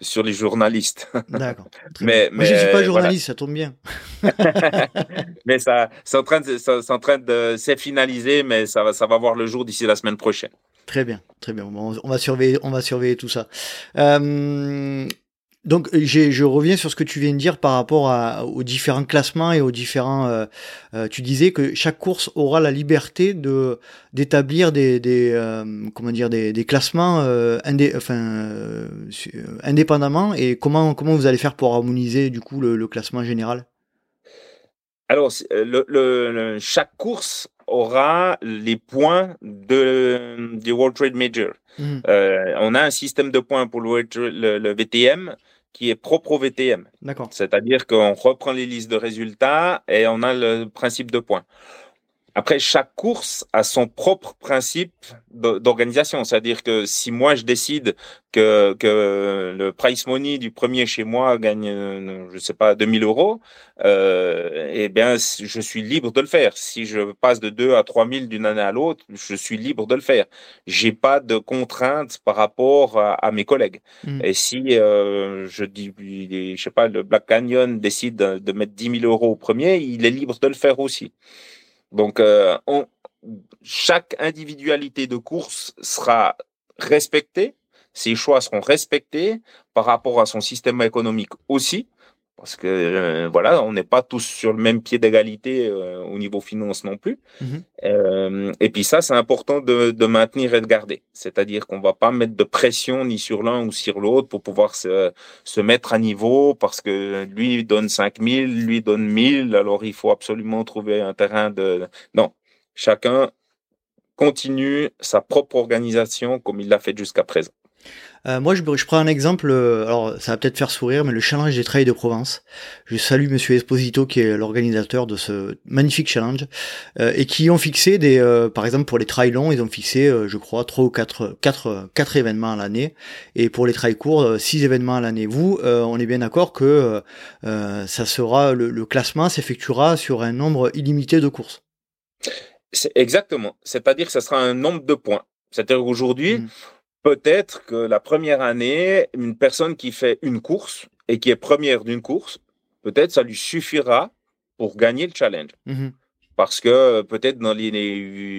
sur les journalistes.
D'accord. mais, mais je suis pas journaliste, ça tombe bien.
mais ça c'est en train de c'est en train de c'est finalisé, mais ça va ça va voir le jour d'ici la semaine prochaine.
Très bien, très bien. On va surveiller, on va surveiller tout ça. Euh, donc, je reviens sur ce que tu viens de dire par rapport aux différents classements et aux différents. Euh, euh, tu disais que chaque course aura la liberté de d'établir des, comment dire des, classements indépendamment. Et comment comment vous allez faire pour harmoniser du coup le, classement général?
Alors, chaque course aura les points de, du World Trade Major. Mmh. Euh, on a un système de points pour le, le, VTM qui est propre au VTM. C'est-à-dire qu'on reprend les listes de résultats et on a le principe de points. Après, chaque course a son propre principe d'organisation. C'est-à-dire que si moi je décide que, que le price money du premier chez moi gagne, je sais pas, 2000 euros, euh, eh bien, je suis libre de le faire. Si je passe de 2 à 3000 d'une année à l'autre, je suis libre de le faire. J'ai pas de contraintes par rapport à, mes collègues. Mm. Et si euh, je dis, je sais pas, le Black Canyon décide de, de mettre 10 000 euros au premier, il est libre de le faire aussi. Donc, euh, chaque individualité de course sera respectée, ses choix seront respectés par rapport à son système économique aussi parce que euh, voilà, on n'est pas tous sur le même pied d'égalité euh, au niveau finance non plus. Mhm. Euh, et puis ça, c'est important de, de, maintenir et de garder. C'est-à-dire qu'on va pas mettre de pression ni sur l'un ou sur l'autre pour pouvoir se, se mettre à niveau parce que lui donne 5000, lui donne 1000, alors il faut absolument trouver un terrain de... Non, chacun continue sa propre organisation comme il l'a fait jusqu'à présent.
Euh, moi, je, je, prends un exemple, euh, alors ça va peut-être faire sourire, mais le challenge des trails de Provence. Je salue Monsieur Esposito, qui est l'organisateur de ce magnifique challenge, euh, et qui ont fixé des, euh, par exemple pour les trails longs, ils ont fixé, je crois, trois ou quatre, quatre, quatre événements à l'année, et pour les trails courts, six événements à l'année. Vous, on est bien d'accord que ça sera le, le classement s'effectuera sur un nombre illimité de courses.
Exactement. C'est-à-dire que ce sera un nombre de points. C'est-à-dire qu'aujourd'hui, mmh peut-être que la première année, une personne qui fait une course et qui est première d'une course, peut-être ça lui suffira pour gagner le challenge. Mmh Parce que peut-être dans les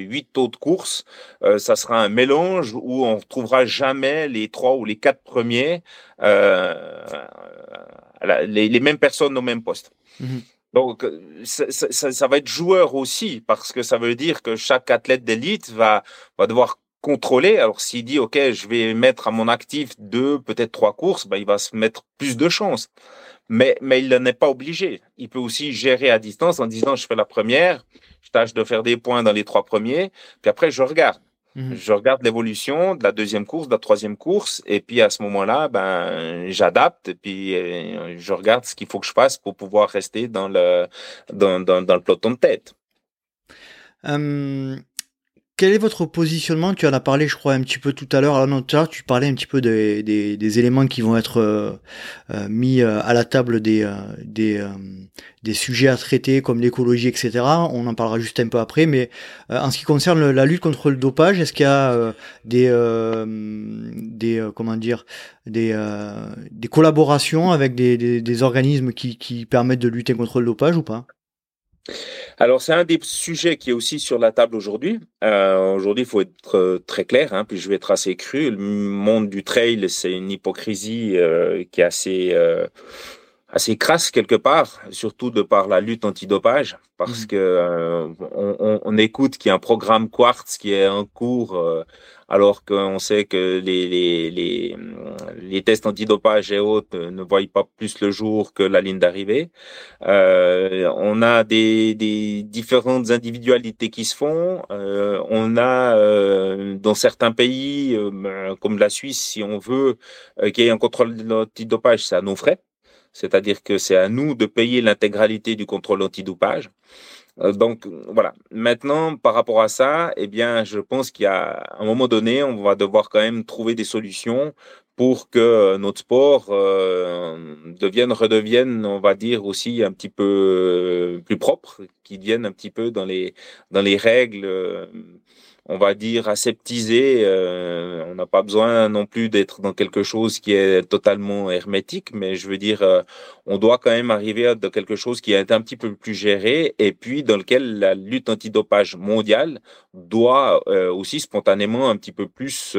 huit autres courses, euh, ça sera un mélange où on ne retrouvera jamais les trois ou les quatre premiers, euh, les, les, mêmes personnes au même poste. Mmh Donc, ça, ça, ça, va être joueur aussi, parce que ça veut dire que chaque athlète d'élite va, va devoir contrôler. Alors s'il dit OK, je vais mettre à mon actif deux, peut-être trois courses, ben, il va se mettre plus de chances. Mais mais il n'est pas obligé. Il peut aussi gérer à distance en disant je fais la première, je tâche de faire des points dans les trois premiers, puis après je regarde. Mmh je regarde l'évolution de la deuxième course, de la troisième course, et puis à ce moment-là, ben j'adapte, et puis euh, je regarde ce qu'il faut que je fasse pour pouvoir rester dans le dans, dans, dans le peloton de tête.
Hum, quel est votre positionnement? Tu en as parlé, je crois, un petit peu tout à l'heure. Alors, tout à l'heure, tu parlais un petit peu des, éléments qui vont être euh, euh mis euh, à la table des, sujets à traiter, comme l'écologie, etc. On en parlera juste un peu après. Mais en ce qui concerne la lutte contre le dopage, est-ce qu'il y a des, collaborations avec des, organismes qui permettent de lutter contre le dopage ou pas?
Alors, c'est un des sujets qui est aussi sur la table aujourd'hui. Euh, aujourd'hui, il faut être euh, très clair, hein, puis je vais être assez cru. Le monde du trail, c'est une hypocrisie euh, qui est assez, assez crasse quelque part, surtout de par la lutte antidopage, parce mmh. que on, on, écoute qu'il y a un programme Quartz qui est en cours, alors qu'on sait que les, les, les, tests antidopage et autres ne voient pas plus le jour que la ligne d'arrivée. Euh, on a des, des, différentes individualités qui se font. Euh, on a euh, dans certains pays, comme la Suisse, si on veut qu'il y ait un contrôle antidopage, c'est à nos frais. C'est-à-dire que c'est à nous de payer l'intégralité du contrôle antidopage. Euh, donc voilà. Maintenant, par rapport à ça, eh bien, je pense qu'il y a un moment donné, on va devoir quand même trouver des solutions pour que notre sport euh, devienne, redevienne, on va dire aussi un petit peu euh, plus propre, qu'il devienne un petit peu dans les dans les règles on va dire, aseptisé. Euh, on n'a pas besoin non plus d'être dans quelque chose qui est totalement hermétique, mais je veux dire, euh, on doit quand même arriver à quelque chose qui est un petit peu plus géré et puis dans lequel la lutte antidopage mondiale doit euh, aussi spontanément un petit peu plus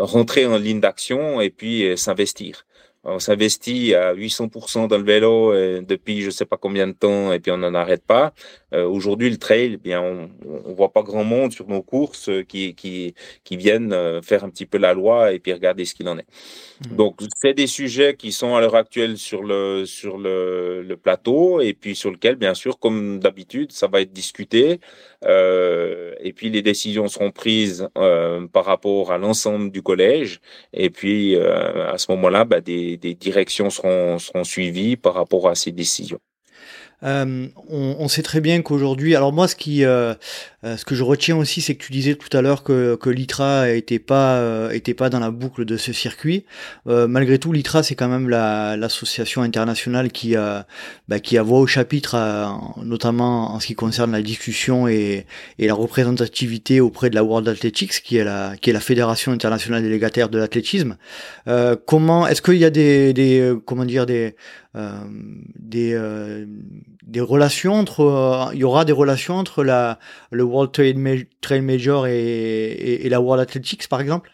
rentrer en ligne d'action et puis s'investir on s'investit à 800% dans le vélo depuis je sais pas combien de temps et puis on n'en arrête pas. Euh, aujourd'hui, le trail, eh bien, on, on voit pas grand monde sur nos courses qui, qui, qui viennent euh, faire un petit peu la loi et puis regarder ce qu'il en est. Mmh. Donc, c'est des sujets qui sont à l'heure actuelle sur le, sur le, le, plateau et puis sur lequel, bien sûr, comme d'habitude, ça va être discuté. Euh, et puis, les décisions seront prises euh, par rapport à l'ensemble du collège. Et puis, euh, à ce moment-là, bah, des, des directions seront, seront suivies par rapport à ces décisions.
Euh, on, on, sait très bien qu'aujourd'hui, alors moi, ce qui, euh, euh, ce que je retiens aussi, c'est que tu disais tout à l'heure que, que l'ITRA était pas, euh, était pas dans la boucle de ce circuit. Euh, malgré tout, l'ITRA, c'est quand même l'association internationale qui a, bah, qui a voix au chapitre, notamment en ce qui concerne la discussion et, et la représentativité auprès de la World Athletics, qui est la, qui est la fédération internationale délégataire de l'athlétisme. comment, est-ce qu'il y a des, des, comment dire, des, des, des relations entre, il y aura des relations entre la, le World Trail, Major et, la World Athletics, par exemple?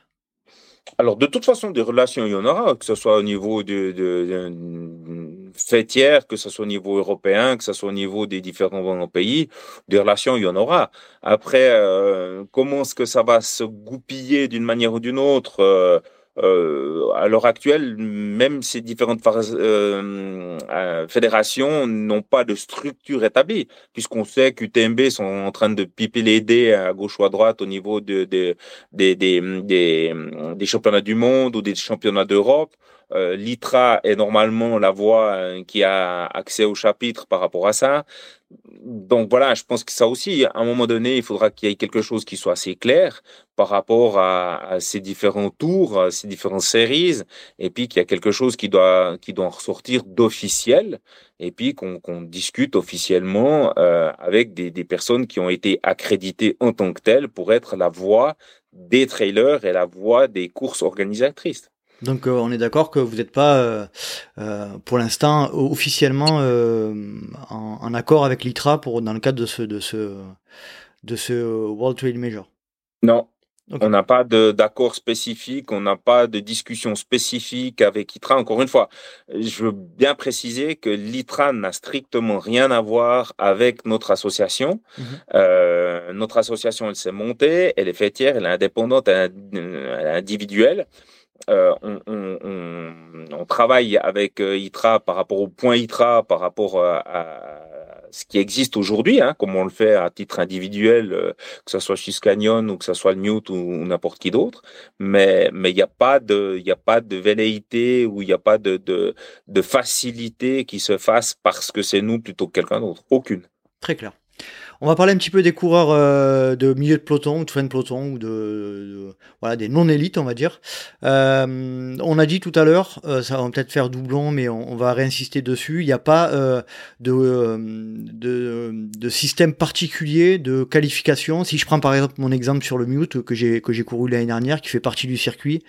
Alors, de toute façon, des relations, il y en aura, que ce soit au niveau de, de, fêtière, que ce soit au niveau européen, que ce soit au niveau des différents pays, des relations, il y en aura. Après, euh, comment est-ce que ça va se goupiller d'une manière ou d'une autre euh, euh, à l'heure actuelle, même ces différentes euh, euh, fédérations n'ont pas de structure établie, puisqu'on sait qu'UTMB sont en train de piper les dés à gauche ou à droite au niveau de, de, des, des championnats du monde ou des championnats d'Europe. Euh, L'ITRA est normalement la voie euh, qui a accès au chapitre par rapport à ça. Donc voilà, je pense que ça aussi, à un moment donné, il faudra qu'il y ait quelque chose qui soit assez clair par rapport à, ces différents tours, à ces différentes séries, et puis qu'il y a quelque chose qui doit qui doit ressortir d'officiel, et puis qu'on discute officiellement euh, avec des, des personnes qui ont été accréditées en tant que telles pour être la voix des trailers et la voix des courses organisatrices.
Donc euh, on est d'accord que vous n'êtes pas, euh, euh, pour l'instant, officiellement en, en, accord avec l'ITRA pour dans le cadre de ce de ce de ce World Trade Major.
Non, on n'a pas d'accord spécifique, on n'a pas de discussion spécifique avec ITRA. Encore une fois, je veux bien préciser que l'ITRA n'a strictement rien à voir avec notre association. Mhm. Notre association, elle s'est montée, elle est fêtière, elle est indépendante, elle est individuelle. Euh, on, travaille avec euh, ITRA par rapport au point ITRA, par rapport à, ce qui existe aujourd'hui, hein, comme on le fait à titre individuel, euh, que ce soit chez Canyon ou que ce soit Newt ou, n'importe qui d'autre. Mais il n'y a pas de velléité ou il n'y a pas de, de de facilité qui se fasse parce que c'est nous plutôt que quelqu'un d'autre. Aucune.
Très clair. On va parler un petit peu des coureurs euh, de milieu de peloton ou de fin de peloton ou de, voilà des non élites on va dire. Euh, on a dit tout à l'heure, euh, ça va peut-être faire doublon, mais on, va réinsister dessus. Il n'y a pas de, de, de système particulier de qualification. Si je prends par exemple mon exemple sur le Mute que j'ai que j'ai couru l'année dernière, qui fait partie du circuit,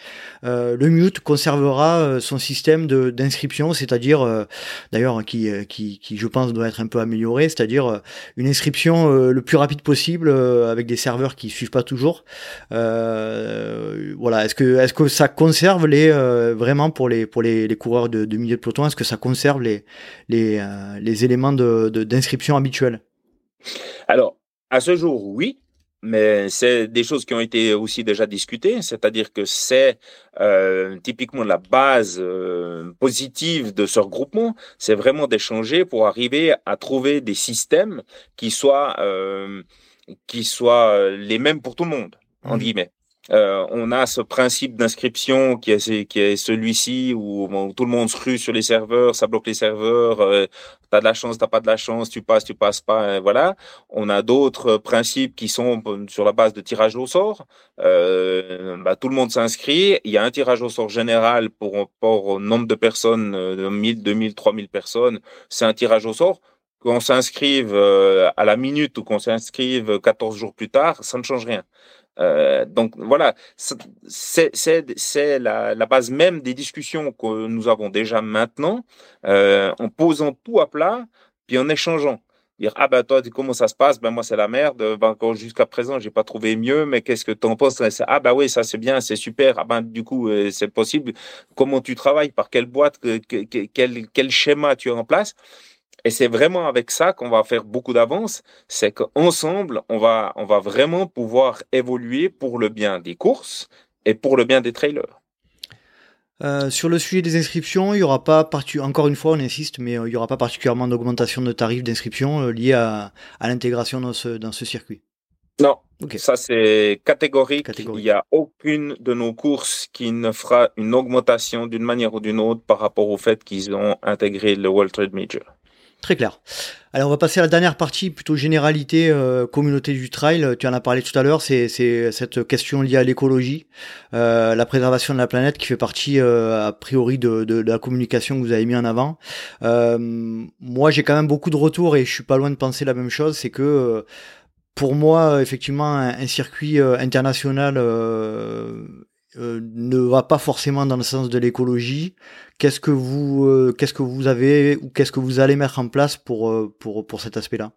le Mute conservera son système d'inscription, c'est-à-dire d'ailleurs qui, qui qui je pense doit être un peu amélioré, c'est-à-dire une inscription d'inscription le plus rapide possible avec des serveurs qui suivent pas toujours. voilà, est-ce que est-ce que ça conserve les vraiment pour les pour les, coureurs de, de, milieu de peloton, est-ce que ça conserve les les, les éléments de d'inscription habituels?
Alors à ce jour, oui mais c'est des choses qui ont été aussi déjà discutées, c'est-à-dire que c'est euh, typiquement la base euh, positive de ce regroupement, c'est vraiment d'échanger pour arriver à trouver des systèmes qui soient euh, qui soient les mêmes pour tout le monde, en mmh. guillemets. Euh, on a ce principe d'inscription qui est, celui-ci où, tout le monde se rue sur les serveurs, ça bloque les serveurs, euh, tu as de la chance, t'as pas de la chance, tu passes, tu passes pas, voilà. On a d'autres principes qui sont sur la base de tirage au sort. Euh, bah, tout le monde s'inscrit, il y a un tirage au sort général pour, pour nombre de personnes, de 1000, 2000, 3000 personnes, c'est un tirage au sort qu'on s'inscrive à la minute ou qu'on s'inscrive 14 jours plus tard, ça ne change rien. Euh, donc voilà, c'est la, base même des discussions que nous avons déjà maintenant, euh, en posant tout à plat, puis en échangeant. Dire ah ben toi comment ça se passe? Ben moi c'est la merde. Ben, jusqu'à présent j'ai pas trouvé mieux mais qu'est-ce que tu en penses ah ben oui ça c'est bien c'est super. Ah ben du coup euh, c'est possible. Comment tu travailles? Par quelle boîte? Quel, quel schéma tu as en place? Et c'est vraiment avec ça qu'on va faire beaucoup d'avance, c'est qu'ensemble, on va, on va vraiment pouvoir évoluer pour le bien des courses et pour le bien des trailers.
Euh, sur le sujet des inscriptions, il y aura pas encore une fois, on insiste, mais euh, il n'y aura pas particulièrement d'augmentation de tarifs d'inscription euh, liée à, l'integration dans ce, dans ce circuit.
Non, ça c'est catégorique. catégorique. Il n'y a aucune de nos courses qui ne fera une augmentation d'une manière ou d'une autre par rapport au fait qu'ils ont intégré le World Trade Major.
Très clair. Alors on va passer à la dernière partie, plutôt généralité, euh, communauté du trail. Tu en as parlé tout à l'heure, c'est cette question liée à l'écologie, euh, la préservation de la planète qui fait partie euh, a priori de, de, de, la communication que vous avez mis en avant. moi j'ai quand même beaucoup de retours et je suis pas loin de penser la même chose, c'est que pour moi effectivement un circuit international euh, ne va pas forcément dans le sens de l'écologie. Qu'est-ce que vous, euh, qu'est-ce que vous avez ou qu'est-ce que vous allez mettre en place pour euh, pour pour cet aspect-là?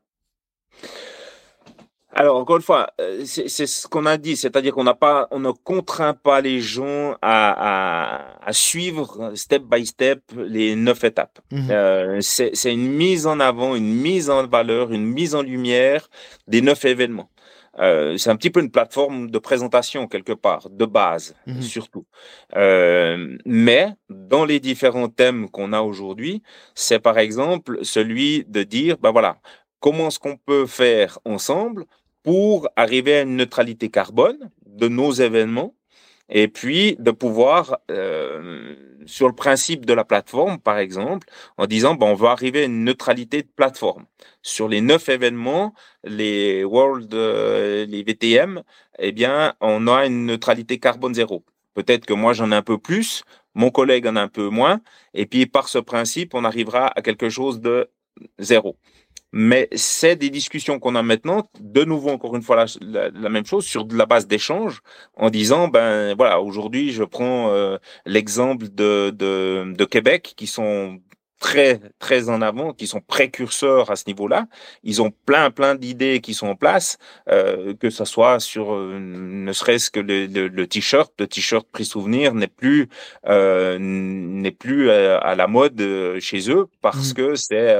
Alors encore une fois, c'est ce qu'on a dit, c'est-à-dire qu'on n'a pas, on ne contraint pas les gens à, à, suivre step by step les neuf étapes. Mmh. c'est une mise en avant, une mise en valeur, une mise en lumière des neuf événements. Euh, c'est un petit peu une plateforme de présentation quelque part, de base mmh surtout. Euh, mais dans les différents thèmes qu'on a aujourd'hui, c'est par exemple celui de dire, ben voilà, comment est-ce qu'on peut faire ensemble pour arriver à une neutralité carbone de nos événements et puis de pouvoir, euh, sur le principe de la plateforme, par exemple, en disant, bon, on va arriver à une neutralité de plateforme. Sur les neuf événements, les World, euh, les VTM, eh bien, on a une neutralité carbone zéro. Peut-être que moi, j'en ai un peu plus, mon collègue en a un peu moins, et puis par ce principe, on arrivera à quelque chose de zéro. Mais c'est des discussions qu'on a maintenant, de nouveau, encore une fois, la, même chose, sur de la base d'échange, en disant, ben voilà, aujourd'hui, je prends euh, l'exemple de, de, de Québec, qui sont très très en avant, qui sont précurseurs à ce niveau-là. Ils ont plein plein d'idées qui sont en place, euh, que ce soit sur euh, ne serait-ce que le, le, t-shirt, le t-shirt prix souvenir n'est plus euh, n'est plus à, la mode chez eux parce mmh. que c'est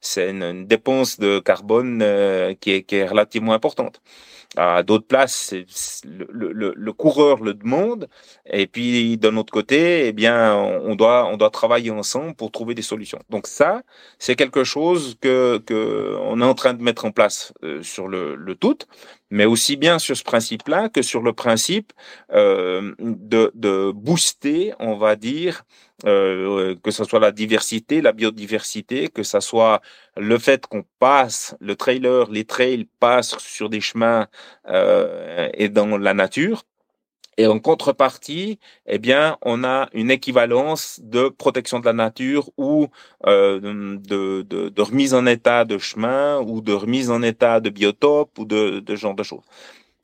c'est une, dépense de carbone qui est, qui est relativement importante à d'autres places, le, le, le, coureur le demande, et puis d'un autre côté, eh bien, on doit, on doit travailler ensemble pour trouver des solutions. Donc ça, c'est quelque chose que, que on est en train de mettre en place euh, sur le, le tout, mais aussi bien sur ce principe-là que sur le principe euh, de, booster, on va dire, euh, que ce soit la diversité, la biodiversité, que ce soit le fait qu'on passe, le trailer, les trails passent sur des chemins euh, et dans la nature. Et en contrepartie, eh bien, on a une équivalence de protection de la nature ou euh, de, de, de, remise en état de chemin ou de remise en état de biotope ou de, de ce genre de choses.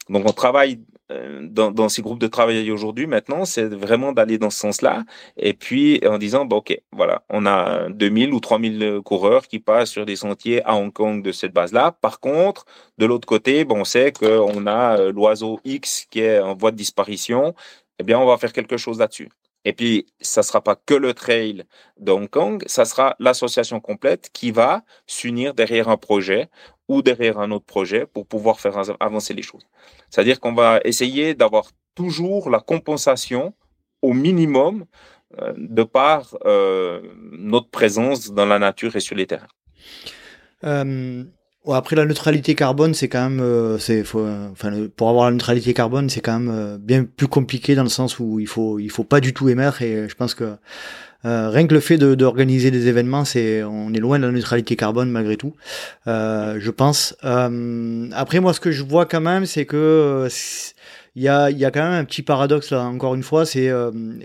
Donc, on travaille euh, dans, ces groupes de travail aujourd'hui, maintenant, c'est vraiment d'aller dans ce sens-là. Et puis, en disant, bon, OK, voilà, on a 2000 ou 3000 coureurs qui passent sur des sentiers à Hong Kong de cette base-là. Par contre, de l'autre côté, bon, on sait qu'on a euh, l'oiseau X qui est en voie de disparition. Eh bien, on va faire quelque chose là-dessus. Et puis, ça ne sera pas que le trail de Hong Kong, ça sera l'association complète qui va s'unir derrière un projet ou derrière un autre projet pour pouvoir faire avancer les choses. C'est-à-dire qu'on va essayer d'avoir toujours la compensation au minimum euh, de par euh, notre présence dans la nature et sur les terrains.
Euh, après la neutralité carbone, c'est quand même, c'est, enfin, pour avoir la neutralité carbone, c'est quand même bien plus compliqué dans le sens où il faut, il faut pas du tout émettre et je pense que euh, rien que le fait d'organiser des événements, c'est, on est loin de la neutralité carbone malgré tout. je pense. après moi, ce que je vois quand même, c'est que il y a, y a quand même un petit paradoxe là. Encore une fois, c'est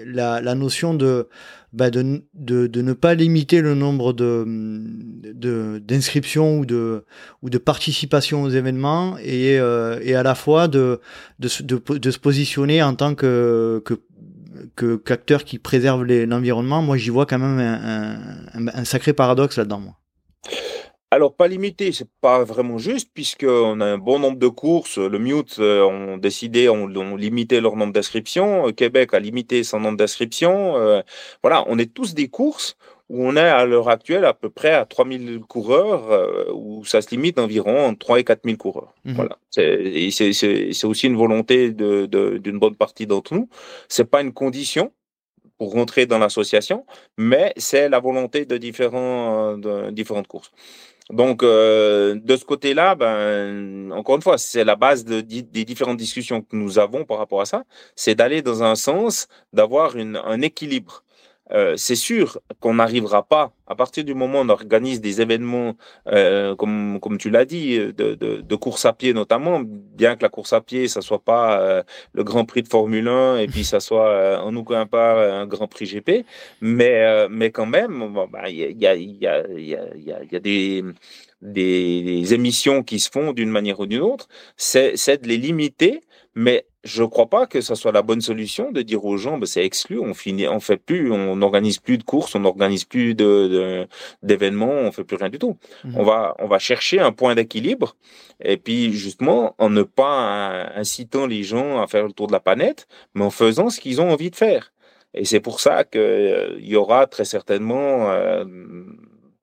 la, la notion de bah de, de, de, ne pas limiter le nombre de d'inscriptions ou de ou de participation aux événements et, euh, et à la fois de, de, de, se positionner en tant que que que qu'acteur qui préserve l'environnement. Moi, j'y vois quand même un, sacré paradoxe là-dedans.
Alors, pas limité, c'est pas vraiment juste, puisqu'on a un bon nombre de courses. Le Mute euh, ont décidé, ont, limité leur nombre d'inscriptions. Québec a limité son nombre d'inscriptions. Euh, voilà, on est tous des courses où on est à l'heure actuelle à peu près à 3000 coureurs, euh, où ça se limite environ entre 3 et 4000 coureurs. Mmh voilà. C'est aussi une volonté d'une de, bonne partie d'entre nous. C'est pas une condition, pour rentrer dans l'association, mais c'est la volonté de, différents, de différentes courses. Donc, euh, de ce côté-là, ben, encore une fois, c'est la base de, des différentes discussions que nous avons par rapport à ça, c'est d'aller dans un sens d'avoir un équilibre euh, c'est sûr qu'on n'arrivera pas, à partir du moment où on organise des événements, euh, comme, comme tu l'as dit, de, de, de, course à pied notamment, bien que la course à pied, ça soit pas euh, le Grand Prix de Formule 1 et puis ça soit en aucun pas un Grand Prix GP, mais, mais quand même, il y, a, y, a, y, a, y a des, des, émissions qui se font d'une manière ou d'une autre, c'est de les limiter, mais je ne crois pas que ce soit la bonne solution de dire aux gens, ben, c'est exclu, on finit, on fait plus, on n'organise plus de courses, on n'organise plus de, d'événements, on fait plus rien du tout. Mmh. On va, on va chercher un point d'équilibre, et puis justement en ne pas incitant les gens à faire le tour de la planète, mais en faisant ce qu'ils ont envie de faire. Et c'est pour ça qu'il euh, y aura très certainement euh,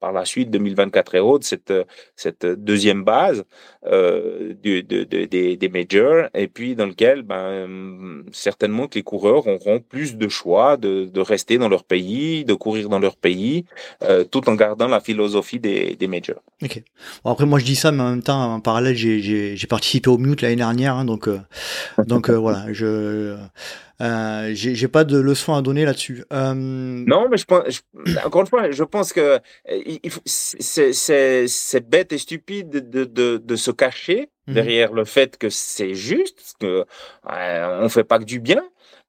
par la suite 2024 et autres, cette, cette deuxième base euh, des, des majors, et puis dans lequel ben, certainement que les coureurs auront plus de choix de, de rester dans leur pays, de courir dans leur pays, euh, tout en gardant la philosophie des, des majors.
Ok. Bon, après, moi je dis ça, mais en même temps, en parallèle, j'ai participé au Mute l'année dernière, hein, donc, euh, donc voilà, je euh, j'ai pas de leçon à donner là-dessus. Euh...
Non, mais je pense, encore une fois, je pense que c'est bête et stupide de, de, de se cacher mmh derrière le fait que c'est juste, que euh, on fait pas que du bien.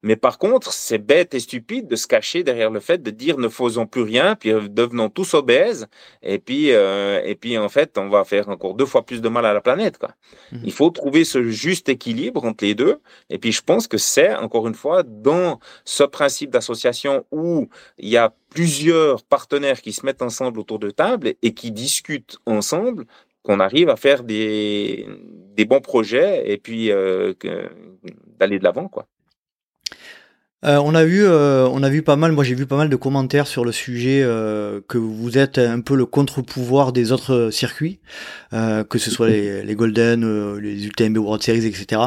Mais par contre, c'est bête et stupide de se cacher derrière le fait de dire ne faisons plus rien, puis euh, devenons tous obèses, et puis euh, et puis en fait, on va faire encore deux fois plus de mal à la planète. Quoi. Mmh. Il faut trouver ce juste équilibre entre les deux. Et puis je pense que c'est encore une fois dans ce principe d'association où il y a plusieurs partenaires qui se mettent ensemble autour de table et qui discutent ensemble qu'on arrive à faire des, des bons projets et puis euh, d'aller de l'avant quoi.
Euh, on a vu, euh, on a vu pas mal. Moi, j'ai vu pas mal de commentaires sur le sujet euh, que vous êtes un peu le contre-pouvoir des autres circuits, que ce soit les, les Golden, les UTMB World Series, etc.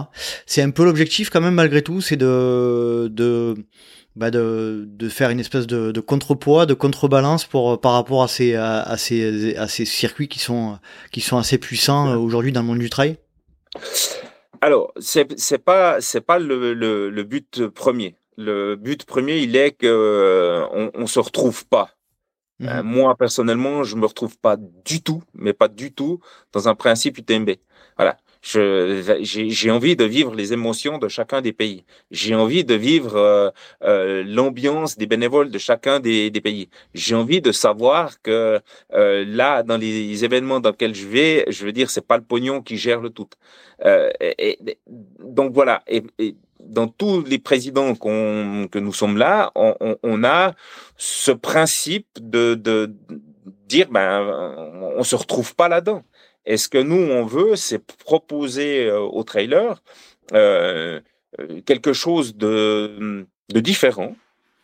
C'est un peu l'objectif quand même, malgré tout, c'est de, de, bah de, de faire une espèce de, de contrepoids, de contrebalance pour par rapport à ces, à, ces, à ces circuits qui sont, qui sont assez puissants aujourd'hui dans le monde du trail.
Alors, c'est c'est pas pas le, le, le but premier le but premier, il est que euh, on, se retrouve pas. Euh, mmh moi, personnellement, je me retrouve pas du tout, mais pas du tout, dans un principe UTMB. Voilà. J'ai envie de vivre les émotions de chacun des pays. J'ai envie de vivre euh, euh, l'ambiance des bénévoles de chacun des, des pays. J'ai envie de savoir que euh, là, dans les événements dans lesquels je vais, je veux dire, c'est pas le pognon qui gère le tout. Euh, et, donc voilà. Et, et, dans tous les présidents qu'on que nous sommes là, on, on, on a ce principe de, de dire ben on se retrouve pas là-dedans. Et ce que nous, on veut, c'est proposer euh, aux trailers euh, euh, quelque chose de, différent,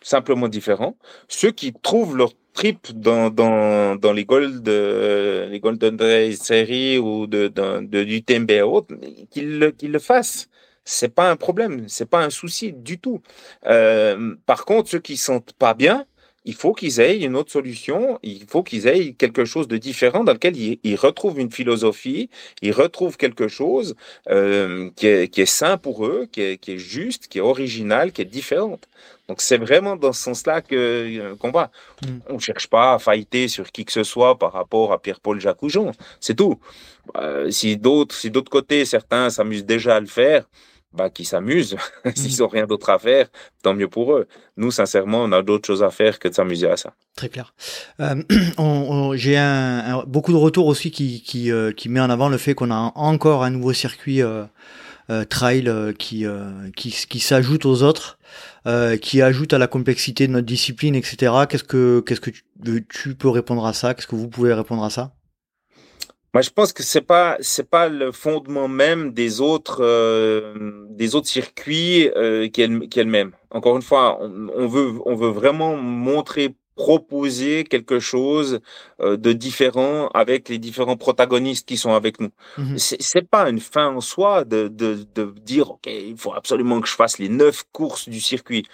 simplement différent. Ceux qui trouvent leur trip dans, dans, dans les Gold, les Golden Race Series ou de, de, du TMB et autres, qu'ils le, qu'ils le fassent. C'est pas un problème, c'est pas un souci du tout. Euh, par contre, ceux qui sentent pas bien, il faut qu'ils aient une autre solution, il faut qu'ils aient quelque chose de différent dans lequel ils, retrouvent une philosophie, ils retrouvent quelque chose euh, qui, est, qui, est, sain pour eux, qui est, qui est, juste, qui est original, qui est différente. Donc c'est vraiment dans ce sens-là que euh, qu'on va. Mm. On cherche pas à fighter sur qui que ce soit par rapport à Pierre-Paul Jacoujon, c'est tout. Euh, si d'autres, si d'autres côtés certains s'amusent déjà à le faire, bah, qui s'amusent. S'ils n'ont mmh. rien d'autre à faire, tant mieux pour eux. Nous, sincèrement, on a d'autres choses à faire que de s'amuser à ça.
Très clair. Euh, J'ai un, beaucoup de retours aussi qui, qui, euh, qui met en avant le fait qu'on a encore un nouveau circuit euh, euh trail euh, qui, qui, qui s'ajoute aux autres, qui ajoute à la complexité de notre discipline, etc. Qu'est-ce que, qu'est-ce que tu, tu peux répondre à ça? Qu'est-ce que vous pouvez répondre à ça?
Moi, je pense que c'est pas c'est pas le fondement même des autres euh, des autres circuits euh, qui est qui est le même. Encore une fois, on, on, veut on veut vraiment montrer proposer quelque chose euh, de différent avec les différents protagonistes qui sont avec nous. Mmh C'est pas une fin en soi de, de, de dire ok il faut absolument que je fasse les neuf courses du circuit.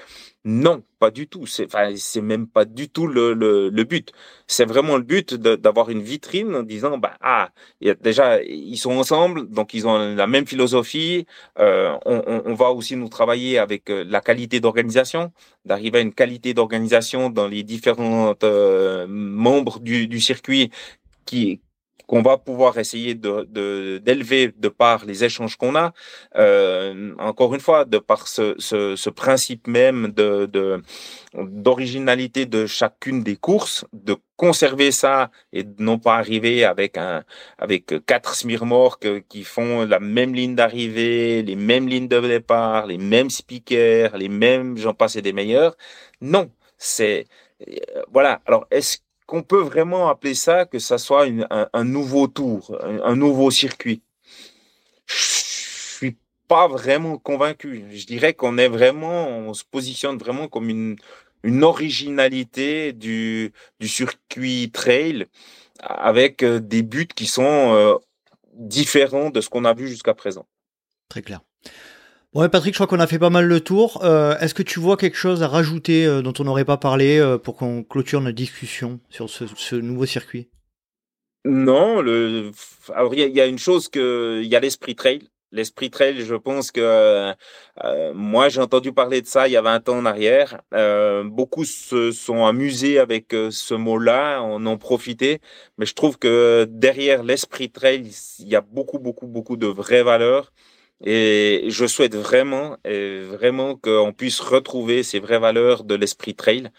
Non, pas du tout. C'est enfin, c'est même pas du tout le, le, le but. C'est vraiment le but d'avoir une vitrine en disant bah ah déjà ils sont ensemble donc ils ont la même philosophie. Euh, on, on, on, va aussi nous travailler avec euh, la qualité d'organisation, d'arriver à une qualité d'organisation dans les différents euh, membres du, du circuit qui qu'on va pouvoir essayer de d'élever de, par les échanges qu'on a. Euh, encore une fois, de par ce, ce, ce principe même de d'originalité de, chacune des courses, de conserver ça et de non pas arriver avec un avec quatre smirmorques qui font la même ligne d'arrivée, les mêmes lignes de départ, les mêmes speakers, les mêmes j'en passe et des meilleurs. Non, c'est euh, voilà. Alors est-ce qu'on peut vraiment appeler ça que ça soit un, nouveau tour, un, nouveau circuit. Je suis pas vraiment convaincu. Je dirais qu'on est vraiment, on se positionne vraiment comme une, originalité du, du circuit trail avec euh, des buts qui sont euh, différents de ce qu'on a vu jusqu'à présent.
Très clair. Bon, Patrick, je crois qu'on a fait pas mal le tour. Euh, Est-ce que tu vois quelque chose à rajouter euh, dont on n'aurait pas parlé euh, pour qu'on clôture notre discussion sur ce, ce nouveau circuit?
Non, le... alors il y, y, a une chose que il y a l'esprit trail. L'esprit trail, je pense que euh, moi j'ai entendu parler de ça il y a 20 ans en arrière. beaucoup se sont amusés avec ce mot-là, en ont profité, mais je trouve que derrière l'esprit trail, il y a beaucoup, beaucoup, beaucoup de vraies valeurs et je souhaite vraiment, vraiment qu'on puisse retrouver ces vraies valeurs de l'esprit trail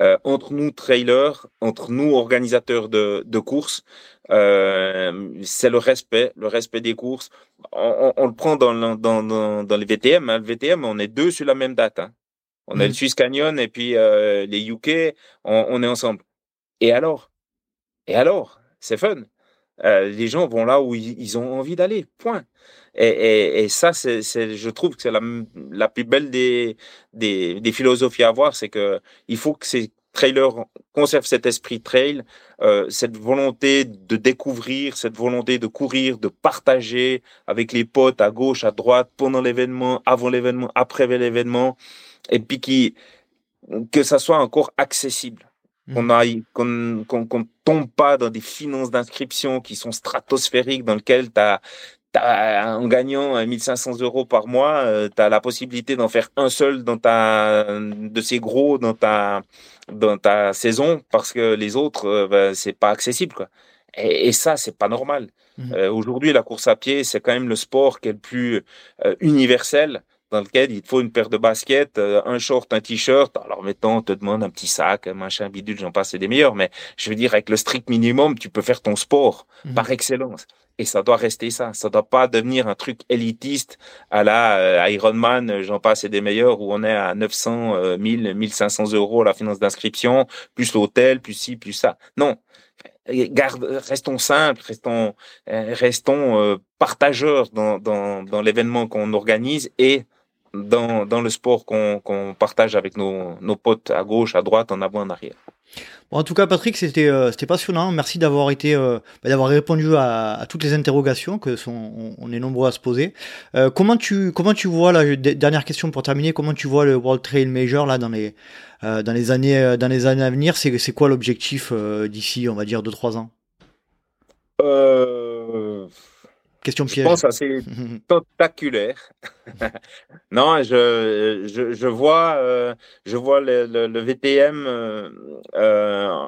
euh, entre nous trailers, entre nous organisateurs de, de courses. Euh, c'est le respect, le respect des courses. On, on, le prend dans, dans, dans, dans les VTM. Hein. Le VTM, on est deux sur la même date. Hein. On a le mmh. Swiss Canyon et puis euh, les UK, on, on, est ensemble. Et alors? Et alors? C'est fun. Euh, les gens vont là où ils, ont envie d'aller. Point. Et, et, et ça, c'est, je trouve que c'est la, la plus belle des, des, des philosophies à avoir, c'est que il faut que ces trailers conservent cet esprit trail, euh, cette volonté de découvrir, cette volonté de courir, de partager avec les potes à gauche, à droite, pendant l'événement, avant l'événement, après l'événement, et puis qui, que ça soit encore accessible. Qu'on qu'on qu'on tombe pas dans des finances d'inscription qui sont stratosphériques dans lesquelles tu as en gagnant 1500 euros par mois, euh, tu as la possibilité d'en faire un seul dans ta, de ces gros dans ta, dans ta saison parce que les autres, euh, ben, c'est pas accessible. Quoi. Et, et ça, c'est pas normal. Mmh. Euh, aujourd'hui, la course à pied, c'est quand même le sport qui est le plus euh, universel dans lequel il te faut une paire de baskets, euh, un short, un t-shirt. Alors, mettons, on te demande un petit sac, un machin, bidule, j'en passe, c'est des meilleurs. Mais je veux dire, avec le strict minimum, tu peux faire ton sport mmh. par excellence. Et ça doit rester ça. Ça doit pas devenir un truc élitiste à la euh, Ironman, j'en passe, et des meilleurs, où on est à 900, 1000, 1500 euros la finance d'inscription, plus l'hôtel, plus ci, plus ça. Non garde, restons simples, restons, euh, restons euh, partageurs dans, dans, dans l'événement qu'on organise et dans, dans le sport qu'on partage avec nos, nos potes à gauche, à droite, en avant, en arrière.
Bon, en tout cas, Patrick, c'était euh, passionnant. Merci d'avoir été euh, bah, d'avoir répondu à, à, toutes les interrogations que sont on, est nombreux à se poser. Euh, comment tu comment tu vois la dernière question pour terminer Comment tu vois le World Trail Major là dans les euh, dans les années dans les années à venir? C'est c'est quoi l'objectif d'ici, on va dire, 2-3 ans?
Euh
Question piège.
Je pense assez tentaculaire. non, je, je, je, vois, euh, je vois le, le, le VTM, euh, euh,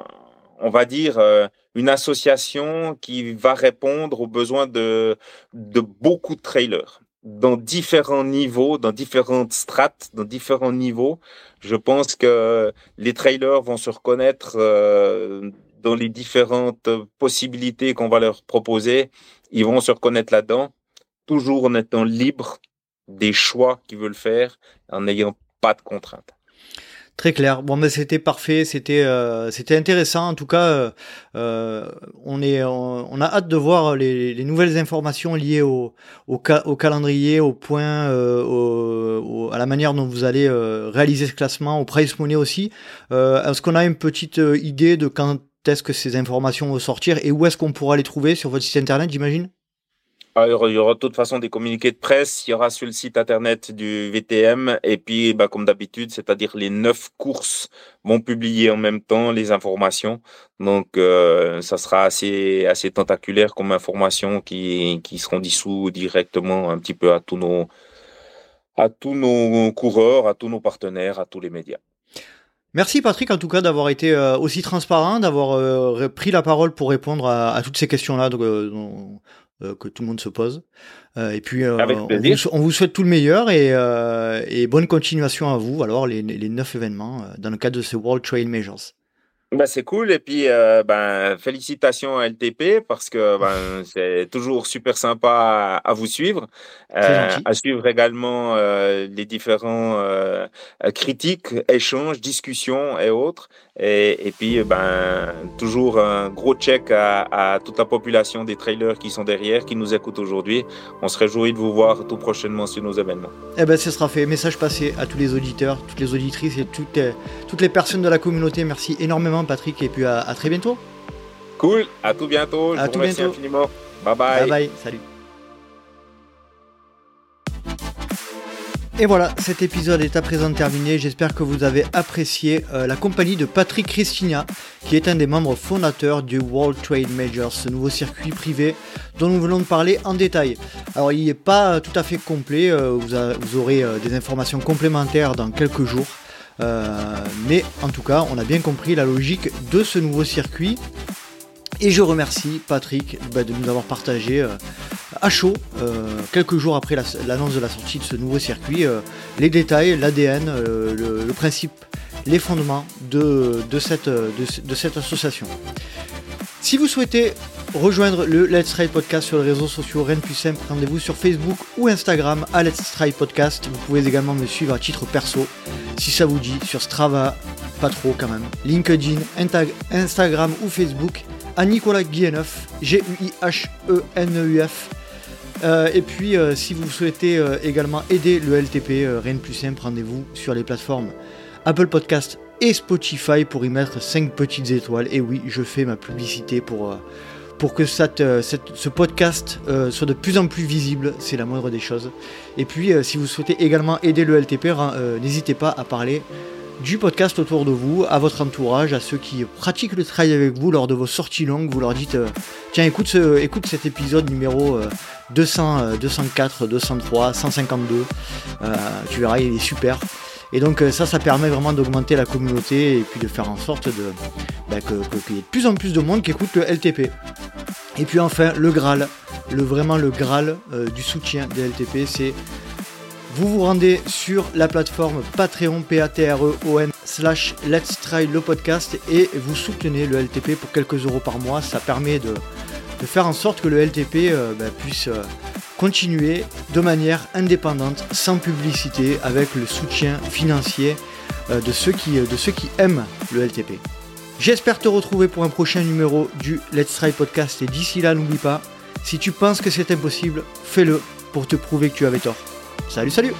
on va dire, euh, une association qui va répondre aux besoins de, de beaucoup de trailers dans différents niveaux, dans différentes strates, dans différents niveaux. Je pense que les trailers vont se reconnaître euh, dans les différentes possibilités qu'on va leur proposer ils vont se reconnaître là-dedans, toujours en étant libres des choix qu'ils veulent faire, en n'ayant pas de contraintes.
Très clair. Bon, mais c'était parfait, c'était euh, c'était intéressant. En tout cas, euh, euh on est on, a hâte de voir les, les nouvelles informations liées au au, calendrier, au point, euh, à la manière dont vous allez euh, réaliser ce classement, au price money aussi. Est-ce qu'on a une petite idée de quand est-ce que ces informations vont sortir et où est-ce qu'on pourra les trouver sur votre site internet, j'imagine?
Ah, il y aura de toute façon des communiqués de presse, il y aura sur le site internet du VTM et puis bah, comme d'habitude, c'est-à-dire les neuf courses vont publier en même temps les informations. Donc euh, ça sera assez assez tentaculaire comme information qui qui seront dissous directement un petit peu à tous nos à tous nos coureurs, à tous nos partenaires, à tous les médias.
Merci Patrick en tout cas d'avoir été euh, aussi transparent, d'avoir euh, pris la parole pour répondre à, toutes ces questions-là euh, que tout le monde se pose. et puis on vous, souhaite tout le meilleur et, bonne continuation à vous. Alors les, les neuf événements dans le cadre de ce World Trail Majors.
Ben, c'est cool. Et puis, euh, ben, félicitations à LTP parce que ben, c'est toujours super sympa à, vous suivre. Euh, à suivre également euh, les différents critiques, échanges, discussions et autres. Et, et, puis, ben, toujours un gros check à, à, toute la population des trailers qui sont derrière, qui nous écoutent aujourd'hui. On se réjouit de vous voir tout prochainement sur nos événements.
Eh ben, ce sera fait. Message passé à tous les auditeurs, toutes les auditrices et toutes toutes les personnes de la communauté. Merci énormément Patrick et puis à, très bientôt.
Cool, à tout bientôt. Je à vous tout remercie bientôt. infiniment. Bye bye.
Bye bye, salut. Et voilà, cet épisode est à présent terminé. J'espère que vous avez apprécié euh, la compagnie de Patrick Christina, qui est un des membres fondateurs du World Trade Majors, ce nouveau circuit privé dont nous venons de parler en détail. Alors, il n'est pas tout à fait complet, euh, vous, aurez euh, des informations complémentaires dans quelques jours. Euh, mais en tout cas, on a bien compris la logique de ce nouveau circuit. Et je remercie Patrick bah, de nous avoir partagé euh, à chaud, euh, quelques jours après l'annonce de la sortie de ce nouveau circuit, les détails, l'ADN, le, principe, les fondements de, cette, association. Si vous souhaitez rejoindre le Let's Ride Podcast sur les réseaux sociaux, rien de plus simple, rendez-vous sur Facebook ou Instagram à Let's Ride Podcast. Vous pouvez également me suivre à titre perso, si ça vous dit, sur Strava, pas trop quand même, LinkedIn, Instagram ou Facebook, à Nicolas Guilleneuf, G-U-I-H-E-N-E-U-F. Euh, et puis, euh, si vous souhaitez euh, également aider le LTP, rien de plus simple, rendez-vous sur les plateformes Apple Podcast et Spotify pour y mettre 5 petites étoiles. Et oui, je fais ma publicité pour, que ce podcast soit de plus en plus visible, c'est la moindre des choses. Et puis, si vous souhaitez également aider le LTP, n'hésitez pas à parler du podcast autour de vous, à votre entourage, à ceux qui pratiquent le trail avec vous lors de vos sorties longues. Vous leur dites tiens, écoute, ce, écoute cet épisode numéro 200, 204, 203, 152. tu verras, il est super. Et donc ça, ça permet vraiment d'augmenter la communauté et puis de faire en sorte bah, qu'il y ait de plus en plus de monde qui écoute le LTP. Et puis enfin, le Graal, le, vraiment le Graal euh, du soutien des LTP, c'est vous vous rendez sur la plateforme Patreon, p a t r e o n slash Let's Try le podcast et vous soutenez le LTP pour quelques euros par mois. Ça permet de, faire en sorte que le LTP euh, ben, puisse euh, continuer de manière indépendante, sans publicité, avec le soutien financier de, ceux qui, de ceux qui aiment le LTP. J'espère te retrouver pour un prochain numéro du Let's Try Podcast et d'ici là, n'oublie pas, si tu penses que c'est impossible, fais-le pour te prouver que tu avais tort. Salut, salut